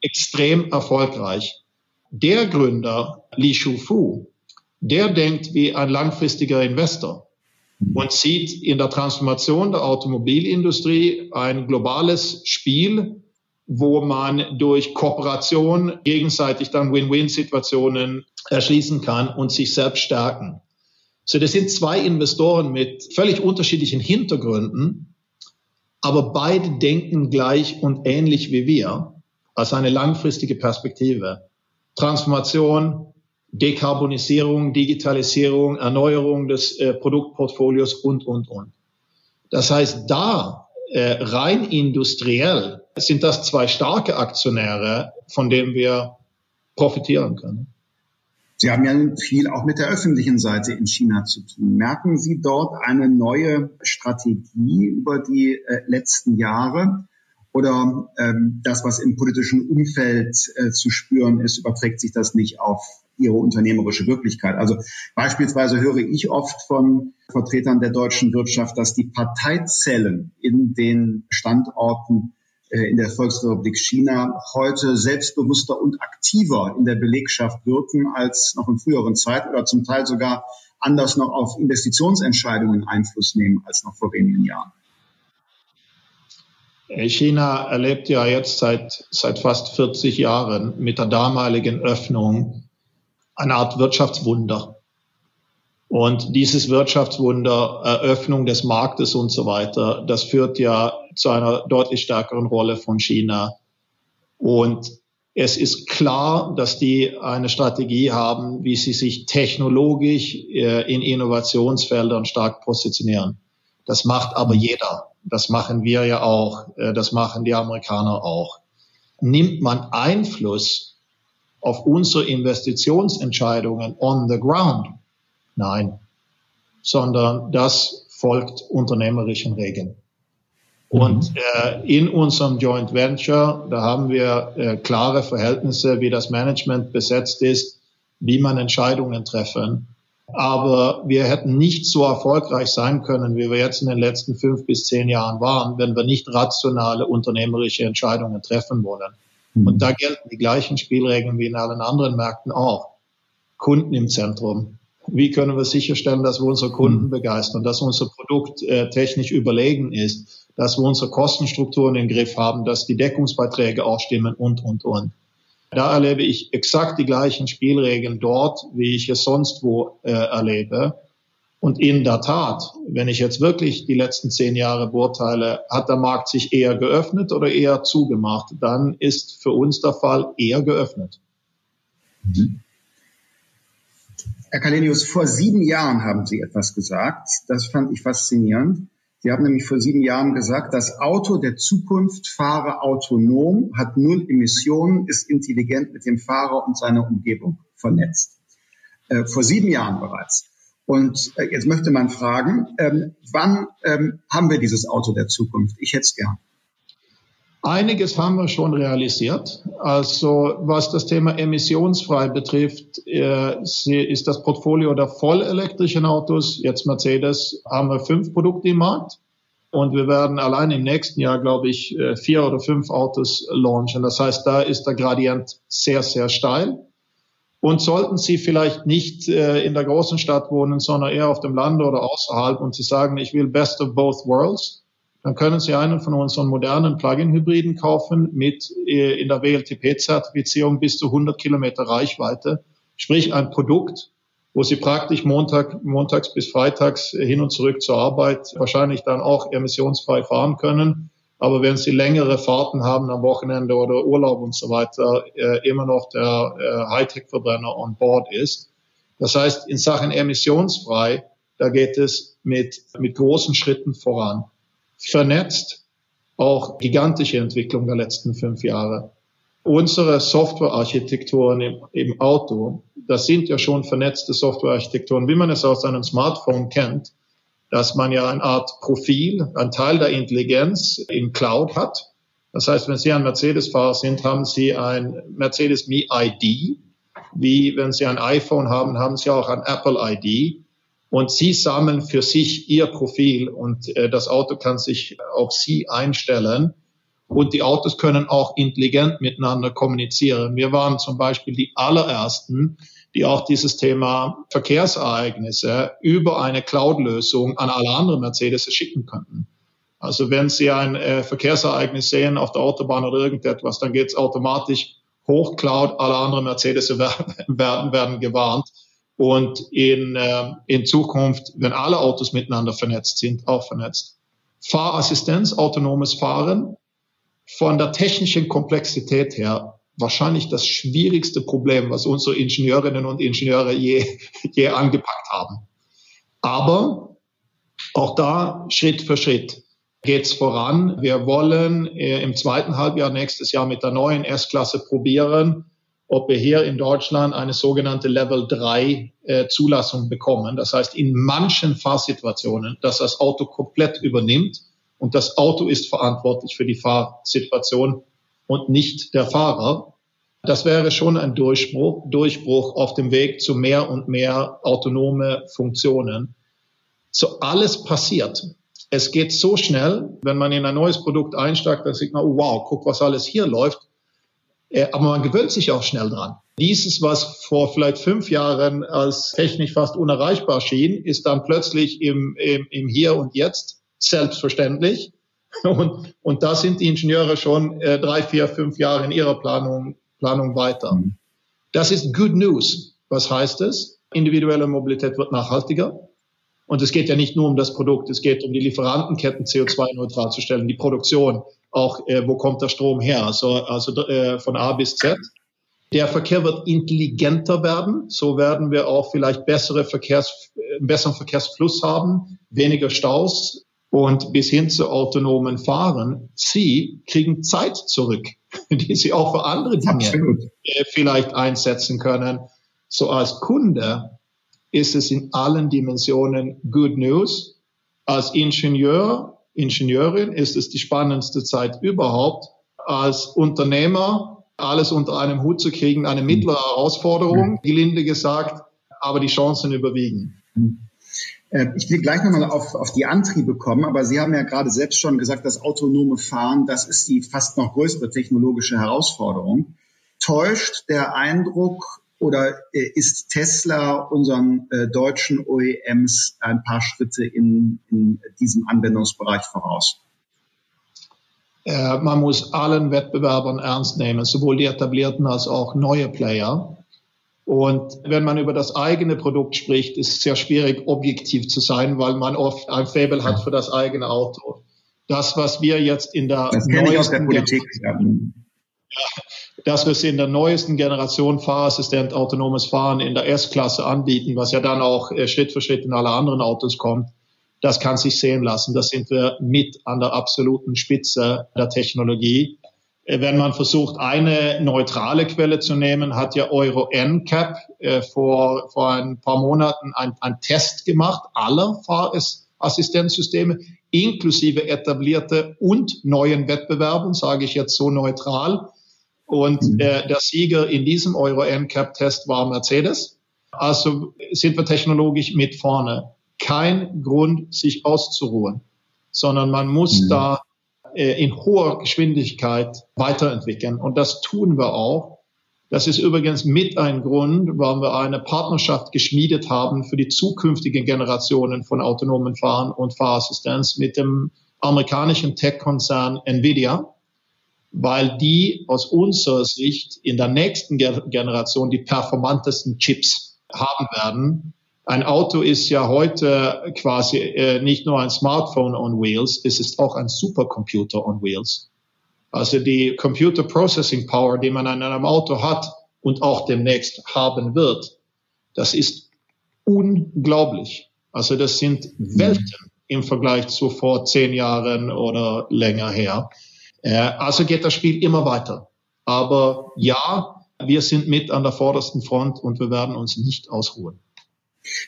extrem erfolgreich. Der Gründer, Li Shufu, der denkt wie ein langfristiger Investor und sieht in der Transformation der Automobilindustrie ein globales Spiel, wo man durch Kooperation gegenseitig dann Win-Win-Situationen erschließen kann und sich selbst stärken. So, das sind zwei Investoren mit völlig unterschiedlichen Hintergründen, aber beide denken gleich und ähnlich wie wir als eine langfristige Perspektive. Transformation, Dekarbonisierung, Digitalisierung, Erneuerung des äh, Produktportfolios und, und, und. Das heißt, da äh, rein industriell sind das zwei starke Aktionäre, von denen wir profitieren können. Sie haben ja viel auch mit der öffentlichen Seite in China zu tun. Merken Sie dort eine neue Strategie über die äh, letzten Jahre? oder ähm, das, was im politischen Umfeld äh, zu spüren ist, überträgt sich das nicht auf ihre unternehmerische Wirklichkeit. Also beispielsweise höre ich oft von Vertretern der deutschen Wirtschaft, dass die Parteizellen in den Standorten in der Volksrepublik China heute selbstbewusster und aktiver in der Belegschaft wirken als noch in früheren Zeiten oder zum Teil sogar anders noch auf Investitionsentscheidungen Einfluss nehmen als noch vor wenigen Jahren. China erlebt ja jetzt seit, seit fast 40 Jahren mit der damaligen Öffnung eine Art Wirtschaftswunder. Und dieses Wirtschaftswunder, Eröffnung des Marktes und so weiter, das führt ja zu einer deutlich stärkeren Rolle von China. Und es ist klar, dass die eine Strategie haben, wie sie sich technologisch äh, in Innovationsfeldern stark positionieren. Das macht aber jeder. Das machen wir ja auch. Äh, das machen die Amerikaner auch. Nimmt man Einfluss auf unsere Investitionsentscheidungen on the ground? Nein, sondern das folgt unternehmerischen Regeln. Mhm. Und äh, in unserem Joint Venture, da haben wir äh, klare Verhältnisse, wie das Management besetzt ist, wie man Entscheidungen treffen. Aber wir hätten nicht so erfolgreich sein können, wie wir jetzt in den letzten fünf bis zehn Jahren waren, wenn wir nicht rationale unternehmerische Entscheidungen treffen wollen. Mhm. Und da gelten die gleichen Spielregeln wie in allen anderen Märkten auch. Kunden im Zentrum. Wie können wir sicherstellen, dass wir unsere Kunden mhm. begeistern, dass unser Produkt äh, technisch überlegen ist, dass wir unsere Kostenstrukturen im Griff haben, dass die Deckungsbeiträge auch stimmen und, und, und. Da erlebe ich exakt die gleichen Spielregeln dort, wie ich es sonst wo äh, erlebe. Und in der Tat, wenn ich jetzt wirklich die letzten zehn Jahre beurteile, hat der Markt sich eher geöffnet oder eher zugemacht, dann ist für uns der Fall eher geöffnet. Mhm. Herr Kalenius, vor sieben Jahren haben Sie etwas gesagt. Das fand ich faszinierend. Sie haben nämlich vor sieben Jahren gesagt, das Auto der Zukunft fahre autonom, hat null Emissionen, ist intelligent mit dem Fahrer und seiner Umgebung vernetzt. Äh, vor sieben Jahren bereits. Und äh, jetzt möchte man fragen, ähm, wann ähm, haben wir dieses Auto der Zukunft? Ich hätte es gern. Einiges haben wir schon realisiert. Also was das Thema emissionsfrei betrifft, äh, ist das Portfolio der vollelektrischen Autos, jetzt Mercedes, haben wir fünf Produkte im Markt. Und wir werden allein im nächsten Jahr, glaube ich, äh, vier oder fünf Autos launchen. Das heißt, da ist der Gradient sehr, sehr steil. Und sollten Sie vielleicht nicht äh, in der großen Stadt wohnen, sondern eher auf dem Land oder außerhalb und Sie sagen, ich will best of both worlds, dann können Sie einen von unseren modernen Plug-in-Hybriden kaufen mit äh, in der WLTP-Zertifizierung bis zu 100 Kilometer Reichweite. Sprich ein Produkt, wo Sie praktisch Montag, montags bis freitags hin und zurück zur Arbeit wahrscheinlich dann auch emissionsfrei fahren können aber wenn Sie längere Fahrten haben am Wochenende oder Urlaub und so weiter, äh, immer noch der äh, Hightech-Verbrenner on board ist. Das heißt, in Sachen emissionsfrei, da geht es mit, mit großen Schritten voran. Vernetzt auch gigantische Entwicklung der letzten fünf Jahre. Unsere Softwarearchitekturen im, im Auto, das sind ja schon vernetzte Softwarearchitekturen, wie man es aus einem Smartphone kennt dass man ja eine Art Profil, ein Teil der Intelligenz in Cloud hat. Das heißt, wenn Sie ein Mercedes-Fahrer sind, haben Sie ein Mercedes Me ID. Wie wenn Sie ein iPhone haben, haben Sie auch ein Apple ID. Und Sie sammeln für sich Ihr Profil und äh, das Auto kann sich auf Sie einstellen. Und die Autos können auch intelligent miteinander kommunizieren. Wir waren zum Beispiel die allerersten, die auch dieses Thema Verkehrsereignisse über eine Cloud-Lösung an alle anderen Mercedes schicken könnten. Also wenn Sie ein äh, Verkehrsereignis sehen auf der Autobahn oder irgendetwas, dann geht es automatisch hoch Cloud, alle anderen Mercedes *laughs* werden, werden gewarnt. Und in, äh, in Zukunft, wenn alle Autos miteinander vernetzt sind, auch vernetzt. Fahrassistenz, autonomes Fahren, von der technischen Komplexität her wahrscheinlich das schwierigste Problem, was unsere Ingenieurinnen und Ingenieure je, *laughs* je angepackt haben. Aber auch da Schritt für Schritt geht's voran. Wir wollen äh, im zweiten Halbjahr nächstes Jahr mit der neuen S-Klasse probieren, ob wir hier in Deutschland eine sogenannte Level 3 äh, Zulassung bekommen. Das heißt, in manchen Fahrsituationen, dass das Auto komplett übernimmt und das Auto ist verantwortlich für die Fahrsituation und nicht der Fahrer. Das wäre schon ein Durchbruch, Durchbruch auf dem Weg zu mehr und mehr autonome Funktionen. So alles passiert. Es geht so schnell, wenn man in ein neues Produkt einsteigt, dann sieht man, oh, wow, guck, was alles hier läuft. Äh, aber man gewöhnt sich auch schnell dran. Dieses, was vor vielleicht fünf Jahren als technisch fast unerreichbar schien, ist dann plötzlich im, im, im Hier und Jetzt selbstverständlich. *laughs* Und, und da sind die Ingenieure schon äh, drei, vier, fünf Jahre in ihrer Planung, Planung weiter. Mhm. Das ist Good News. Was heißt es? Individuelle Mobilität wird nachhaltiger. Und es geht ja nicht nur um das Produkt, es geht um die Lieferantenketten CO2-neutral zu stellen, die Produktion, auch äh, wo kommt der Strom her, also, also äh, von A bis Z. Der Verkehr wird intelligenter werden, so werden wir auch vielleicht bessere Verkehrs, äh, besseren Verkehrsfluss haben, weniger Staus, und bis hin zu autonomen Fahren, sie kriegen Zeit zurück, *laughs* die sie auch für andere Dinge Absolut. Äh, vielleicht einsetzen können. So als Kunde ist es in allen Dimensionen Good News. Als Ingenieur, Ingenieurin ist es die spannendste Zeit überhaupt. Als Unternehmer alles unter einem Hut zu kriegen, eine mittlere Herausforderung, gelinde gesagt, aber die Chancen überwiegen. Mhm. Äh, ich will gleich nochmal auf, auf die Antriebe kommen, aber Sie haben ja gerade selbst schon gesagt, das autonome Fahren, das ist die fast noch größere technologische Herausforderung. Täuscht der Eindruck oder äh, ist Tesla unseren äh, deutschen OEMs ein paar Schritte in, in diesem Anwendungsbereich voraus? Äh, man muss allen Wettbewerbern ernst nehmen, sowohl die etablierten als auch neue Player. Und wenn man über das eigene Produkt spricht, ist es sehr schwierig, objektiv zu sein, weil man oft ein Faible hat für das eigene Auto. Das, was wir jetzt in der das neuesten der Politik, ja. Dass wir es in der neuesten Generation Fahrassistent autonomes Fahren in der S-Klasse anbieten, was ja dann auch äh, Schritt für Schritt in alle anderen Autos kommt, das kann sich sehen lassen. Da sind wir mit an der absoluten Spitze der Technologie. Äh, wenn man versucht, eine neutrale Quelle zu nehmen, hat ja Euro NCAP äh, vor, vor ein paar Monaten einen Test gemacht aller Fahrassistenzsysteme, inklusive etablierte und neuen Wettbewerben, sage ich jetzt so neutral. Und mhm. äh, der Sieger in diesem Euro NCAP-Test war Mercedes. Also sind wir technologisch mit vorne. Kein Grund, sich auszuruhen, sondern man muss mhm. da äh, in hoher Geschwindigkeit weiterentwickeln. Und das tun wir auch. Das ist übrigens mit ein Grund, warum wir eine Partnerschaft geschmiedet haben für die zukünftigen Generationen von autonomen Fahren und Fahrassistenz mit dem amerikanischen Tech-Konzern Nvidia, weil die aus unserer Sicht in der nächsten Generation die performantesten Chips haben werden. Ein Auto ist ja heute quasi äh, nicht nur ein Smartphone on Wheels, es ist auch ein Supercomputer on Wheels. Also die Computer Processing Power, die man an einem Auto hat und auch demnächst haben wird, das ist unglaublich. Also das sind mhm. Welten im Vergleich zu vor zehn Jahren oder länger her. Äh, also geht das Spiel immer weiter. Aber ja, wir sind mit an der vordersten Front und wir werden uns nicht ausruhen.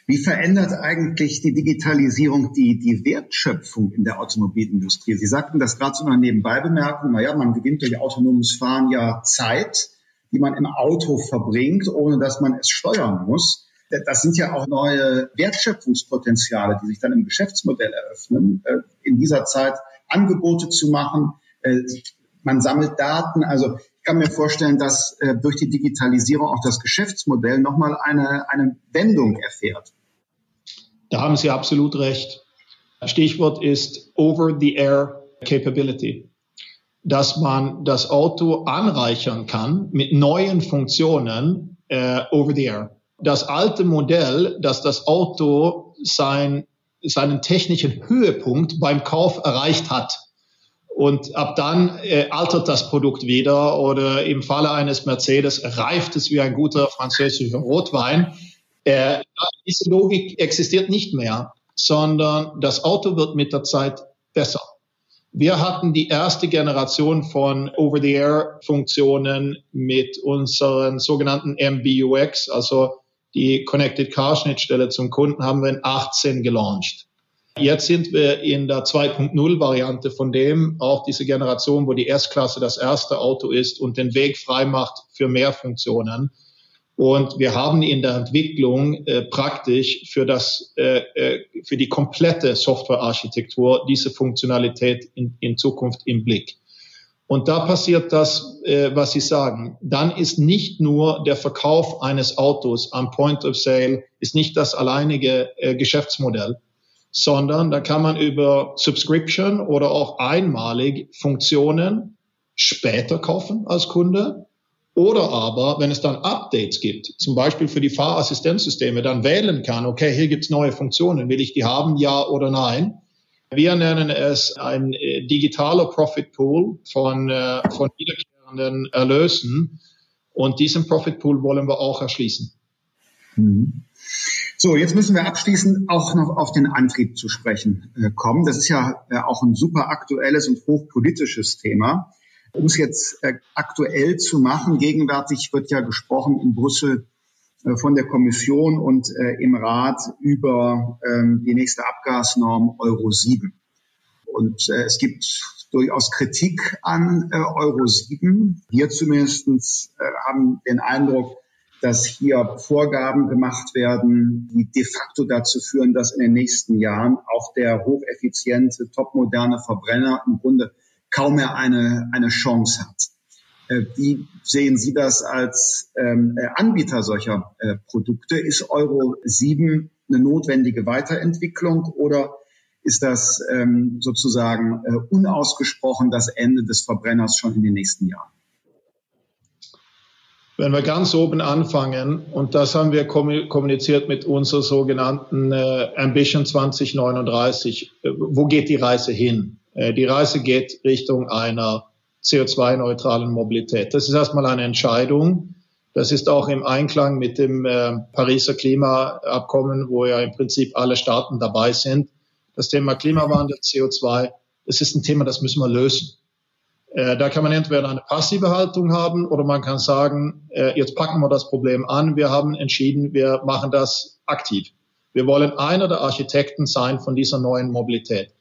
Wie verändert eigentlich die Digitalisierung die, die Wertschöpfung in der Automobilindustrie? Sie sagten das gerade so mal nebenbei bemerken, naja, man gewinnt durch autonomes Fahren ja Zeit, die man im Auto verbringt, ohne dass man es steuern muss. Das sind ja auch neue Wertschöpfungspotenziale, die sich dann im Geschäftsmodell eröffnen, äh, in dieser Zeit Angebote zu machen. Äh, man sammelt Daten. Also ich kann mir vorstellen, dass äh, durch die Digitalisierung auch das Geschäftsmodell nochmal eine, eine Wendung erfährt. Da haben Sie absolut recht. Stichwort ist Over-the-Air Capability. Dass man das Auto anreichern kann mit neuen Funktionen äh, over the air. Das alte Modell, dass das Auto sein, seinen technischen Höhepunkt beim Kauf erreicht hat, und ab dann äh, altert das Produkt wieder oder im Falle eines Mercedes reift es wie ein guter französischer Rotwein. Äh, diese Logik existiert nicht mehr, sondern das Auto wird mit der Zeit besser. Wir hatten die erste Generation von Over-the-Air-Funktionen mit unseren sogenannten MBUX, also die Connected Car Schnittstelle zum Kunden, haben wir in 18 gelauncht. Jetzt sind wir in der 2.0 Variante von dem, auch diese Generation, wo die S-Klasse das erste Auto ist und den Weg frei macht für mehr Funktionen. Und wir haben in der Entwicklung äh, praktisch für das, äh, äh, für die komplette Softwarearchitektur diese Funktionalität in, in Zukunft im Blick. Und da passiert das, äh, was Sie sagen. Dann ist nicht nur der Verkauf eines Autos am Point of Sale, ist nicht das alleinige äh, Geschäftsmodell, sondern da kann man über Subscription oder auch einmalig Funktionen später kaufen als Kunde. Oder aber, wenn es dann Updates gibt, zum Beispiel für die Fahrassistenzsysteme, dann wählen kann, okay, hier gibt's neue Funktionen, will ich die haben, ja oder nein. Wir nennen es ein äh, digitaler Profit Pool von, äh, von wiederkehrenden Erlösen. Und diesen Profit Pool wollen wir auch erschließen. Mhm. So, jetzt müssen wir abschließend auch noch auf den Antrieb zu sprechen äh, kommen. Das ist ja äh, auch ein super aktuelles und hochpolitisches Thema. Um es jetzt äh, aktuell zu machen, gegenwärtig wird ja gesprochen in Brüssel von der Kommission und im Rat über ähm, die nächste Abgasnorm Euro 7. Und es gibt durchaus Kritik an Euro 7. Wir zumindest haben den Eindruck, dass hier Vorgaben gemacht werden, die de facto dazu führen, dass in den nächsten Jahren auch der hocheffiziente, topmoderne Verbrenner im Grunde kaum mehr eine, eine Chance hat. Äh, wie sehen Sie das als ähm, äh, Anbieter solcher äh, Produkte? Ist Euro 7 eine notwendige Weiterentwicklung oder ist das ähm, sozusagen äh, unausgesprochen das Ende des Verbrenners schon in den nächsten Jahren? Wenn wir ganz oben anfangen, und das haben wir kommuniziert mit unserer sogenannten äh, Ambition 2039, äh, wo geht die Reise hin? Äh, die Reise geht Richtung einer CO2-neutralen Mobilität. Das ist erstmal eine Entscheidung. Das ist auch im Einklang mit dem Pariser Klimaabkommen, wo ja im Prinzip alle Staaten dabei sind. Das Thema Klimawandel, CO2, das ist ein Thema, das müssen wir lösen. Äh, da kann man entweder eine passive Haltung haben oder man kann sagen, äh, jetzt packen wir das Problem an. Wir haben entschieden, wir machen das aktiv. Wir wollen einer der Architekten sein von dieser neuen Mobilität.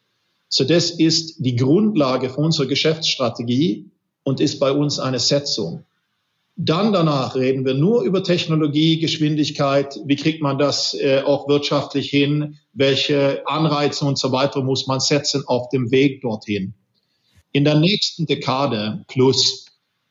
So das ist die Grundlage für unsere Geschäftsstrategie und ist bei uns eine Setzung. Dann danach reden wir nur über Technologie, Geschwindigkeit, wie kriegt man das äh, auch wirtschaftlich hin, welche Anreize und so weiter muss man setzen auf dem Weg dorthin. In der nächsten Dekade plus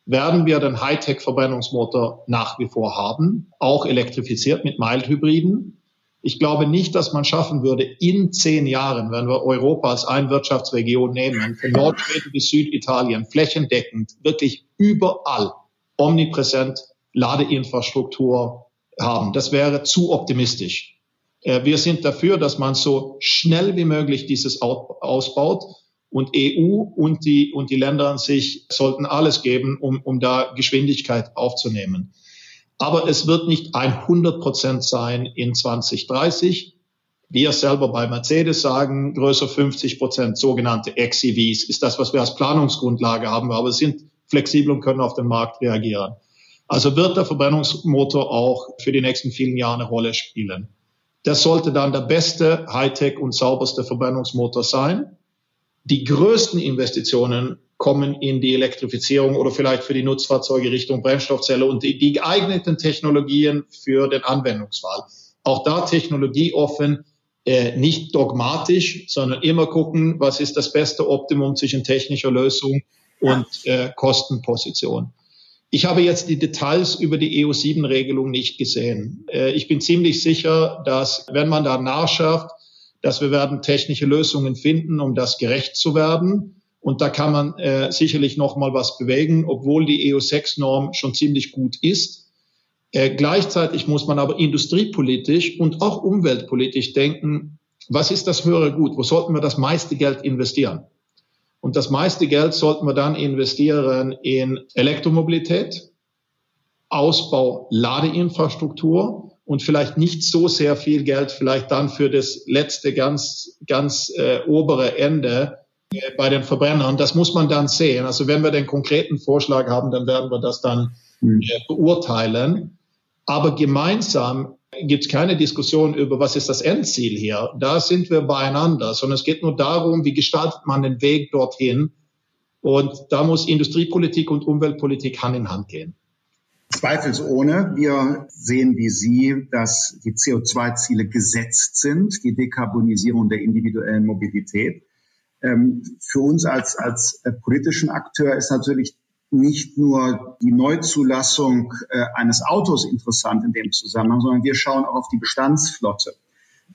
werden wir den Hightech-Verbrennungsmotor nach wie vor haben, auch elektrifiziert mit Mild-Hybriden. Ich glaube nicht, dass man schaffen würde, in zehn Jahren, wenn wir Europa als Einwirtschaftsregion nehmen, von Nordschweden bis Süditalien, flächendeckend, wirklich überall omnipräsent Ladeinfrastruktur haben. Das wäre zu optimistisch. Äh, wir sind dafür, dass man so schnell wie möglich dieses ausbaut. Und EU und die, und die Länder an sich sollten alles geben, um, um da Geschwindigkeit aufzunehmen. Aber es wird nicht 100 Prozent sein in 2030. Wir selber bei Mercedes sagen, größer 50 Prozent sogenannte XEVs ist das, was wir als Planungsgrundlage haben, aber sind flexibel und können auf den Markt reagieren. Also wird der Verbrennungsmotor auch für die nächsten vielen Jahre eine Rolle spielen. Das sollte dann der beste Hightech und sauberste Verbrennungsmotor sein. Die größten Investitionen kommen in die Elektrifizierung oder vielleicht für die Nutzfahrzeuge Richtung Brennstoffzelle und die, die geeigneten Technologien für den Anwendungsfall. Auch da technologieoffen, äh, nicht dogmatisch, sondern immer gucken, was ist das beste Optimum zwischen technischer Lösung und äh, Kostenposition. Ich habe jetzt die Details über die EU7-Regelung nicht gesehen. Äh, ich bin ziemlich sicher, dass wenn man da nachschärft, dass wir werden technische Lösungen finden, um das gerecht zu werden. Und da kann man äh, sicherlich noch mal was bewegen, obwohl die EU6-Norm schon ziemlich gut ist. Äh, gleichzeitig muss man aber industriepolitisch und auch umweltpolitisch denken, was ist das höhere Gut? Wo sollten wir das meiste Geld investieren? Und das meiste Geld sollten wir dann investieren in Elektromobilität, Ausbau Ladeinfrastruktur und vielleicht nicht so sehr viel Geld vielleicht dann für das letzte ganz, ganz äh, obere Ende bei den Verbrennern. Das muss man dann sehen. Also wenn wir den konkreten Vorschlag haben, dann werden wir das dann mhm. beurteilen. Aber gemeinsam gibt es keine Diskussion über, was ist das Endziel hier. Da sind wir beieinander, sondern es geht nur darum, wie gestaltet man den Weg dorthin. Und da muss Industriepolitik und Umweltpolitik Hand in Hand gehen. Zweifelsohne. Wir sehen wie Sie, dass die CO2-Ziele gesetzt sind, die Dekarbonisierung der individuellen Mobilität. Ähm, für uns als, als äh, politischen Akteur ist natürlich nicht nur die Neuzulassung äh, eines Autos interessant in dem Zusammenhang, sondern wir schauen auch auf die Bestandsflotte.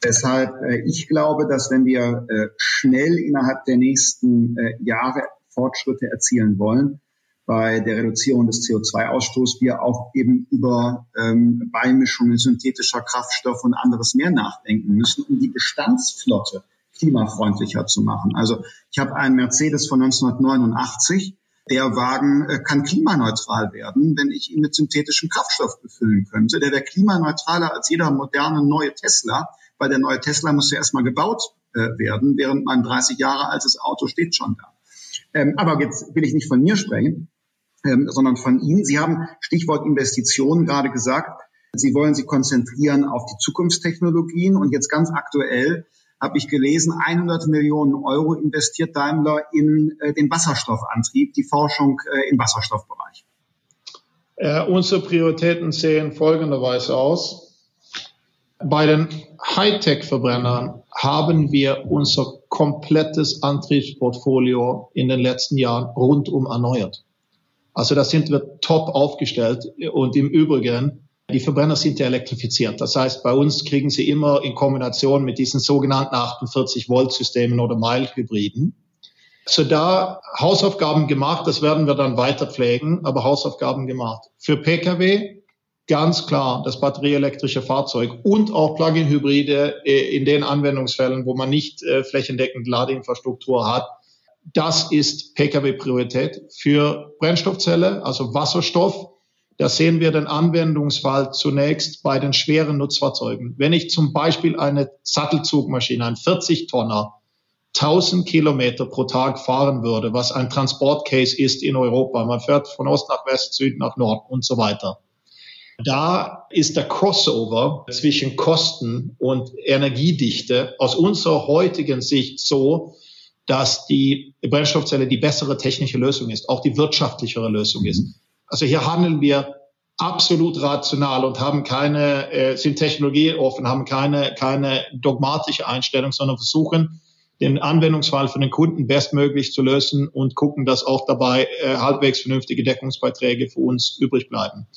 Deshalb, äh, ich glaube, dass wenn wir schnell innerhalb der nächsten Jahre Fortschritte erzielen wollen, bei der Reduzierung des CO2-Ausstoßes wir auch eben über ähm, Beimischungen synthetischer Kraftstoffe und anderes mehr nachdenken müssen, um die Bestandsflotte klimafreundlicher zu machen. Also ich habe einen Mercedes von 1989. Der Wagen äh, kann klimaneutral werden, wenn ich ihn mit synthetischem Kraftstoff befüllen könnte. Der wäre klimaneutraler als jeder moderne neue Tesla, weil der neue Tesla muss ja erstmal gebaut äh, werden, während mein 30 Jahre altes Auto steht schon da. Ähm, aber jetzt will ich nicht von mir sprechen, ähm, sondern von Ihnen. Sie haben Stichwort Investitionen gerade gesagt. Sie wollen sich konzentrieren auf die Zukunftstechnologien und jetzt ganz aktuell habe ich gelesen, 100 Millionen Euro investiert Daimler in äh, den Wasserstoffantrieb, die Forschung äh, im Wasserstoffbereich. Äh, unsere Prioritäten sehen folgenderweise aus. Bei den Hightech-Verbrennern haben wir unser komplettes Antriebsportfolio in den letzten Jahren rundum erneuert. Also da sind wir top aufgestellt und im Übrigen die Verbrenner sind ja elektrifiziert. Das heißt, bei uns kriegen sie immer in Kombination mit diesen sogenannten 48 Volt Systemen oder Mild Hybriden. So da Hausaufgaben gemacht, das werden wir dann weiter pflegen, aber Hausaufgaben gemacht. Für Pkw ganz klar das batterieelektrische Fahrzeug und auch Plug-in-Hybride äh, in den Anwendungsfällen, wo man nicht äh, flächendeckend Ladeinfrastruktur hat. Das ist Pkw-Priorität. Für Brennstoffzelle, also Wasserstoff, da sehen wir den Anwendungsfall zunächst bei den schweren Nutzfahrzeugen. Wenn ich zum Beispiel eine Sattelzugmaschine, ein 40 Tonner, 1000 Kilometer pro Tag fahren würde, was ein Transportcase ist in Europa. Man fährt von Ost nach West, Süd nach Nord und so weiter. Da ist der Crossover zwischen Kosten und Energiedichte aus unserer heutigen Sicht so, dass die Brennstoffzelle die bessere technische Lösung ist, auch die wirtschaftlichere Lösung ist. Also hier handeln wir absolut rational und haben keine, äh, sind technologieoffen, haben keine, keine dogmatische Einstellung, sondern versuchen, den Anwendungsfall für den Kunden bestmöglich zu lösen und gucken, dass auch dabei äh, halbwegs vernünftige Deckungsbeiträge für uns übrig bleiben.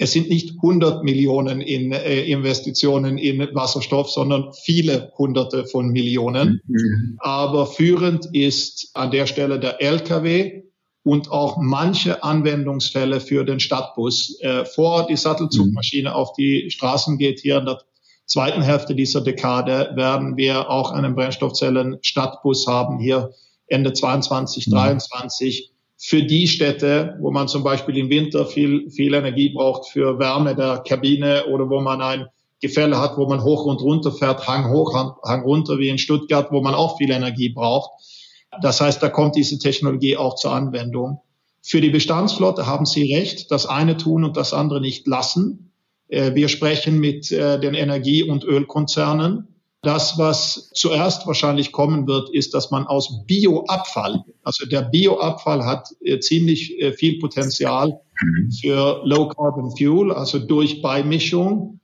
Es sind nicht 100 Millionen in äh, Investitionen in Wasserstoff, sondern viele Hunderte von Millionen. Mhm. Aber führend ist an der Stelle der LKW und auch manche Anwendungsfälle für den Stadtbus. Äh, vor die Sattelzugmaschine auf die Straßen geht hier in der zweiten Hälfte dieser Dekade werden wir auch einen Brennstoffzellen-Stadtbus haben, hier Ende 22, 23. Für die Städte, wo man zum Beispiel im Winter viel, viel Energie braucht für Wärme der Kabine oder wo man ein Gefälle hat, wo man hoch und runter fährt, Hang hoch, Hang runter, wie in Stuttgart, wo man auch viel Energie braucht. Das heißt, da kommt diese Technologie auch zur Anwendung. Für die Bestandsflotte haben Sie recht, das eine tun und das andere nicht lassen. Äh, wir sprechen mit äh, den Energie- und Ölkonzernen. Das, was zuerst wahrscheinlich kommen wird, ist, dass man aus Bioabfall, also der Bioabfall hat äh, ziemlich viel Potenzial mhm. für Low Carbon Fuel, also durch Beimischung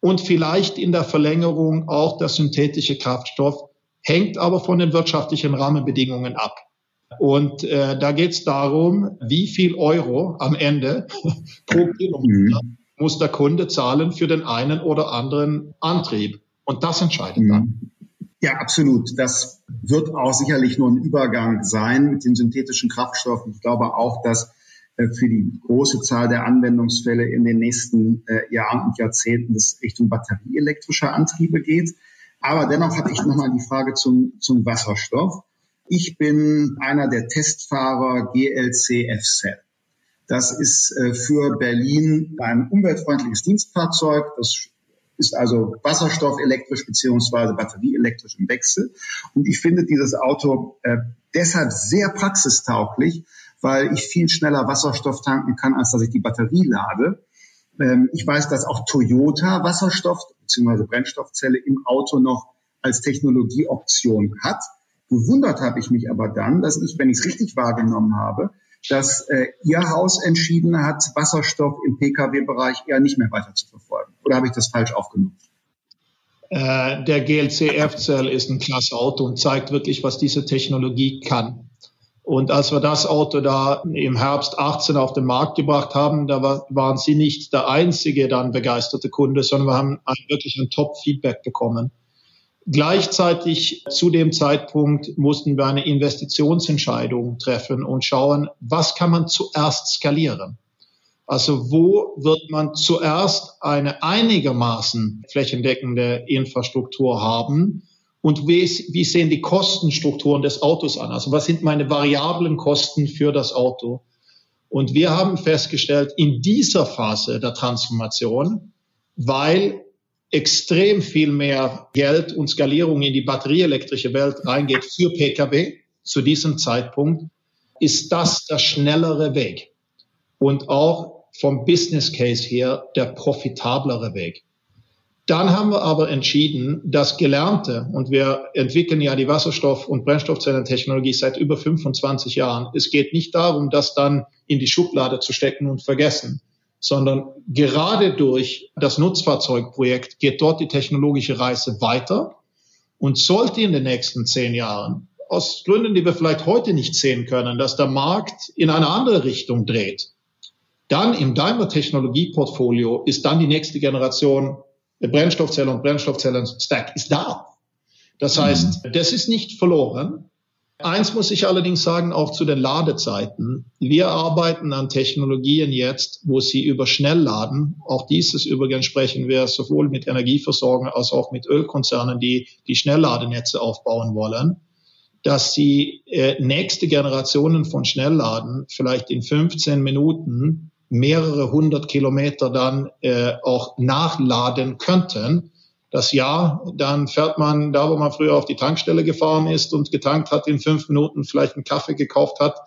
und vielleicht in der Verlängerung auch der synthetische Kraftstoff, hängt aber von den wirtschaftlichen Rahmenbedingungen ab. Und äh, da geht es darum, wie viel Euro am Ende *laughs* pro Kilometer mhm muss der Kunde zahlen für den einen oder anderen Antrieb. Und das entscheidet dann. Mhm. Ja, absolut. Das wird auch sicherlich nur ein Übergang sein mit den synthetischen Kraftstoffen. Ich glaube auch, dass äh, für die große Zahl der Anwendungsfälle in den nächsten äh, Jahren und Jahrzehnten es Richtung batterieelektrischer Antriebe geht. Aber dennoch hatte ich nochmal die Frage zum, zum Wasserstoff. Ich bin einer der Testfahrer GLC F-Cell. Das ist äh, für Berlin ein umweltfreundliches Dienstfahrzeug. Das ist also Wasserstoff elektrisch beziehungsweise batterieelektrisch im Wechsel. Und ich finde dieses Auto äh, deshalb sehr praxistauglich, weil ich viel schneller Wasserstoff tanken kann, als dass ich die Batterie lade. Ähm, ich weiß, dass auch Toyota Wasserstoff bzw. Brennstoffzelle im Auto noch als Technologieoption hat. Gewundert habe ich mich aber dann, dass ich, wenn ich es richtig wahrgenommen habe, dass äh, Ihr Haus entschieden hat, Wasserstoff im Pkw-Bereich eher nicht mehr weiter zu verfolgen. Oder habe ich das falsch aufgenommen? Äh, der GLC F-Cell ist ein klasse Auto und zeigt wirklich, was diese Technologie kann. Und als wir das Auto da im Herbst 18 auf den Markt gebracht haben, da war, waren Sie nicht der einzige dann begeisterte Kunde, sondern wir haben ein, wirklich ein Top-Feedback bekommen. Gleichzeitig zu dem Zeitpunkt mussten wir eine Investitionsentscheidung treffen und schauen, was kann man zuerst skalieren? Also wo wird man zuerst eine einigermaßen flächendeckende Infrastruktur haben? Und wie, wie sehen die Kostenstrukturen des Autos an? Also was sind meine variablen Kosten für das Auto? Und wir haben festgestellt, in dieser Phase der Transformation, weil extrem viel mehr Geld und Skalierung in die batterieelektrische Welt reingeht für Pkw zu diesem Zeitpunkt, ist das der schnellere Weg und auch vom Business Case her der profitablere Weg. Dann haben wir aber entschieden, das Gelernte, und wir entwickeln ja die Wasserstoff- und Brennstoffzellentechnologie seit über 25 Jahren. Es geht nicht darum, das dann in die Schublade zu stecken und vergessen, sondern gerade durch das Nutzfahrzeugprojekt geht dort die technologische Reise weiter und sollte in den nächsten zehn Jahren aus Gründen, die wir vielleicht heute nicht sehen können, dass der Markt in eine andere Richtung dreht. Dann im Daimler Technologieportfolio ist dann die nächste Generation der Brennstoffzelle und Brennstoffzellen-Stack ist da. Das heißt, mhm. das ist nicht verloren. Eins muss ich allerdings sagen, auch zu den Ladezeiten. Wir arbeiten an Technologien jetzt, wo sie über Schnellladen, auch dieses übrigens sprechen wir sowohl mit Energieversorgern als auch mit Ölkonzernen, die die Schnellladenetze aufbauen wollen, dass sie äh, nächste Generationen von Schnellladen vielleicht in 15 Minuten mehrere hundert Kilometer dann äh, auch nachladen könnten das Jahr, dann fährt man da, wo man früher auf die Tankstelle gefahren ist und getankt hat, in fünf Minuten vielleicht einen Kaffee gekauft hat,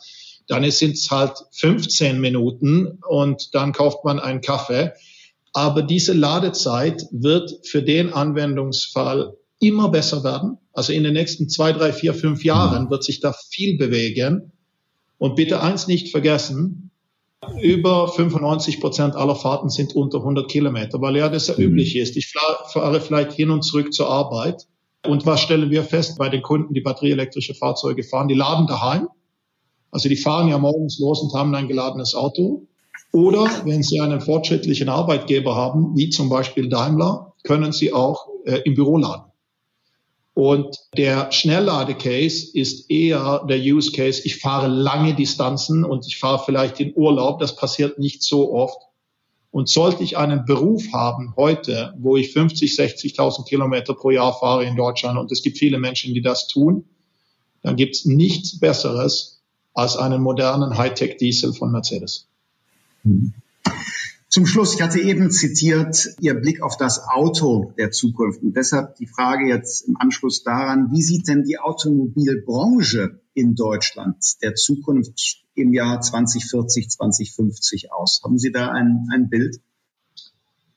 dann sind es halt 15 Minuten und dann kauft man einen Kaffee. Aber diese Ladezeit wird für den Anwendungsfall immer besser werden. Also in den nächsten zwei, drei, vier, fünf Jahren wird sich da viel bewegen. Und bitte eins nicht vergessen, über 95 Prozent aller Fahrten sind unter 100 Kilometer, weil ja das ja mhm. üblich ist. Ich fahre vielleicht hin und zurück zur Arbeit Und was stellen wir fest bei den Kunden, die batterieelektrische Fahrzeuge fahren? Die laden daheim. Also die fahren ja morgens los und haben ein geladenes Auto. Oder wenn sie einen fortschrittlichen Arbeitgeber haben, wie zum Beispiel Daimler, können sie auch äh, im Büro laden. Und der Schnelllade-Case ist eher der Use Case. Ich fahre lange Distanzen und ich fahre vielleicht in Urlaub. Das passiert nicht so oft. Und sollte ich einen Beruf haben heute, wo ich 50, 60.000 Kilometer pro Jahr fahre in Deutschland und es gibt viele Menschen, die das tun, dann gibt es nichts Besseres als einen modernen Hightech-Diesel von Mercedes. Zum Schluss, ich hatte eben zitiert Ihr Blick auf das Auto der Zukunft und deshalb die Frage jetzt im Anschluss daran, wie sieht denn die Automobilbranche in Deutschland der Zukunft im Jahr 2040, 2050 aus? Haben Sie da ein, ein Bild?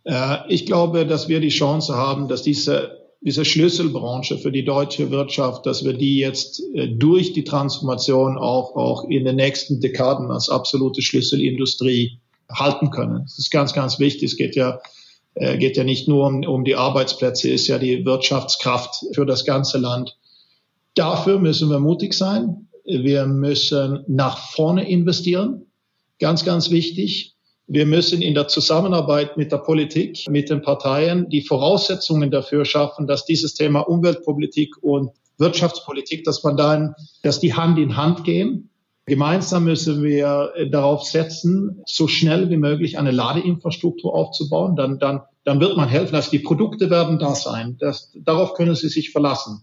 Äh, ich glaube, dass wir die Chance haben, dass diese, diese Schlüsselbranche für die deutsche Wirtschaft, dass wir die jetzt äh, durch die Transformation auch, auch in den nächsten Dekaden als absolute Schlüsselindustrie halten können. Das ist ganz, ganz wichtig. Es geht ja, äh, geht ja nicht nur um, um die Arbeitsplätze, ist ja die Wirtschaftskraft für das ganze Land. Dafür müssen wir mutig sein. Wir müssen nach vorne investieren. Ganz, ganz wichtig. Wir müssen in der Zusammenarbeit mit der Politik, mit den Parteien die Voraussetzungen dafür schaffen, dass dieses Thema Umweltpolitik und Wirtschaftspolitik, dass man dann, dass die Hand in Hand gehen Gemeinsam müssen wir äh, darauf setzen, so schnell wie möglich eine Ladeinfrastruktur aufzubauen. Dann, dann, dann wird man helfen. Also die Produkte werden da sein. Das, darauf können Sie sich verlassen.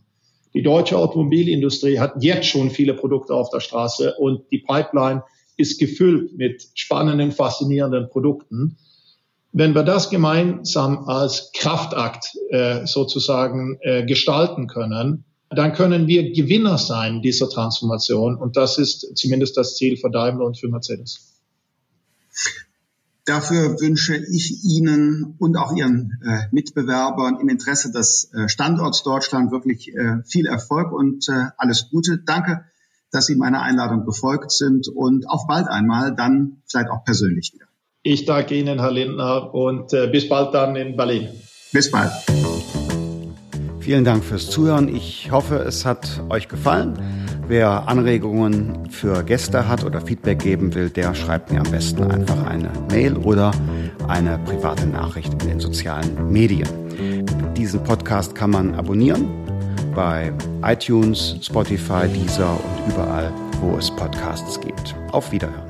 Die deutsche Automobilindustrie hat jetzt schon viele Produkte auf der Straße und die Pipeline ist gefüllt mit spannenden, faszinierenden Produkten. Wenn wir das gemeinsam als Kraftakt äh, sozusagen äh, gestalten können, dann können wir Gewinner sein dieser Transformation. Und das ist zumindest das Ziel für Daimler und für Mercedes. Dafür wünsche ich Ihnen und auch Ihren äh, Mitbewerbern im Interesse des äh, Standorts Deutschland wirklich äh, viel Erfolg und äh, alles Gute. Danke, dass Sie meiner Einladung gefolgt sind und auf bald einmal, dann vielleicht auch persönlich wieder. Ich danke Ihnen, Herr Lindner, und äh, bis bald dann in Berlin. Bis bald. Vielen Dank fürs Zuhören. Ich hoffe, es hat euch gefallen. Wer Anregungen für Gäste hat oder Feedback geben will, der schreibt mir am besten einfach eine Mail oder eine private Nachricht in den sozialen Medien. Diesen Podcast kann man abonnieren bei iTunes, Spotify, Deezer und überall, wo es Podcasts gibt. Auf Wiederhören.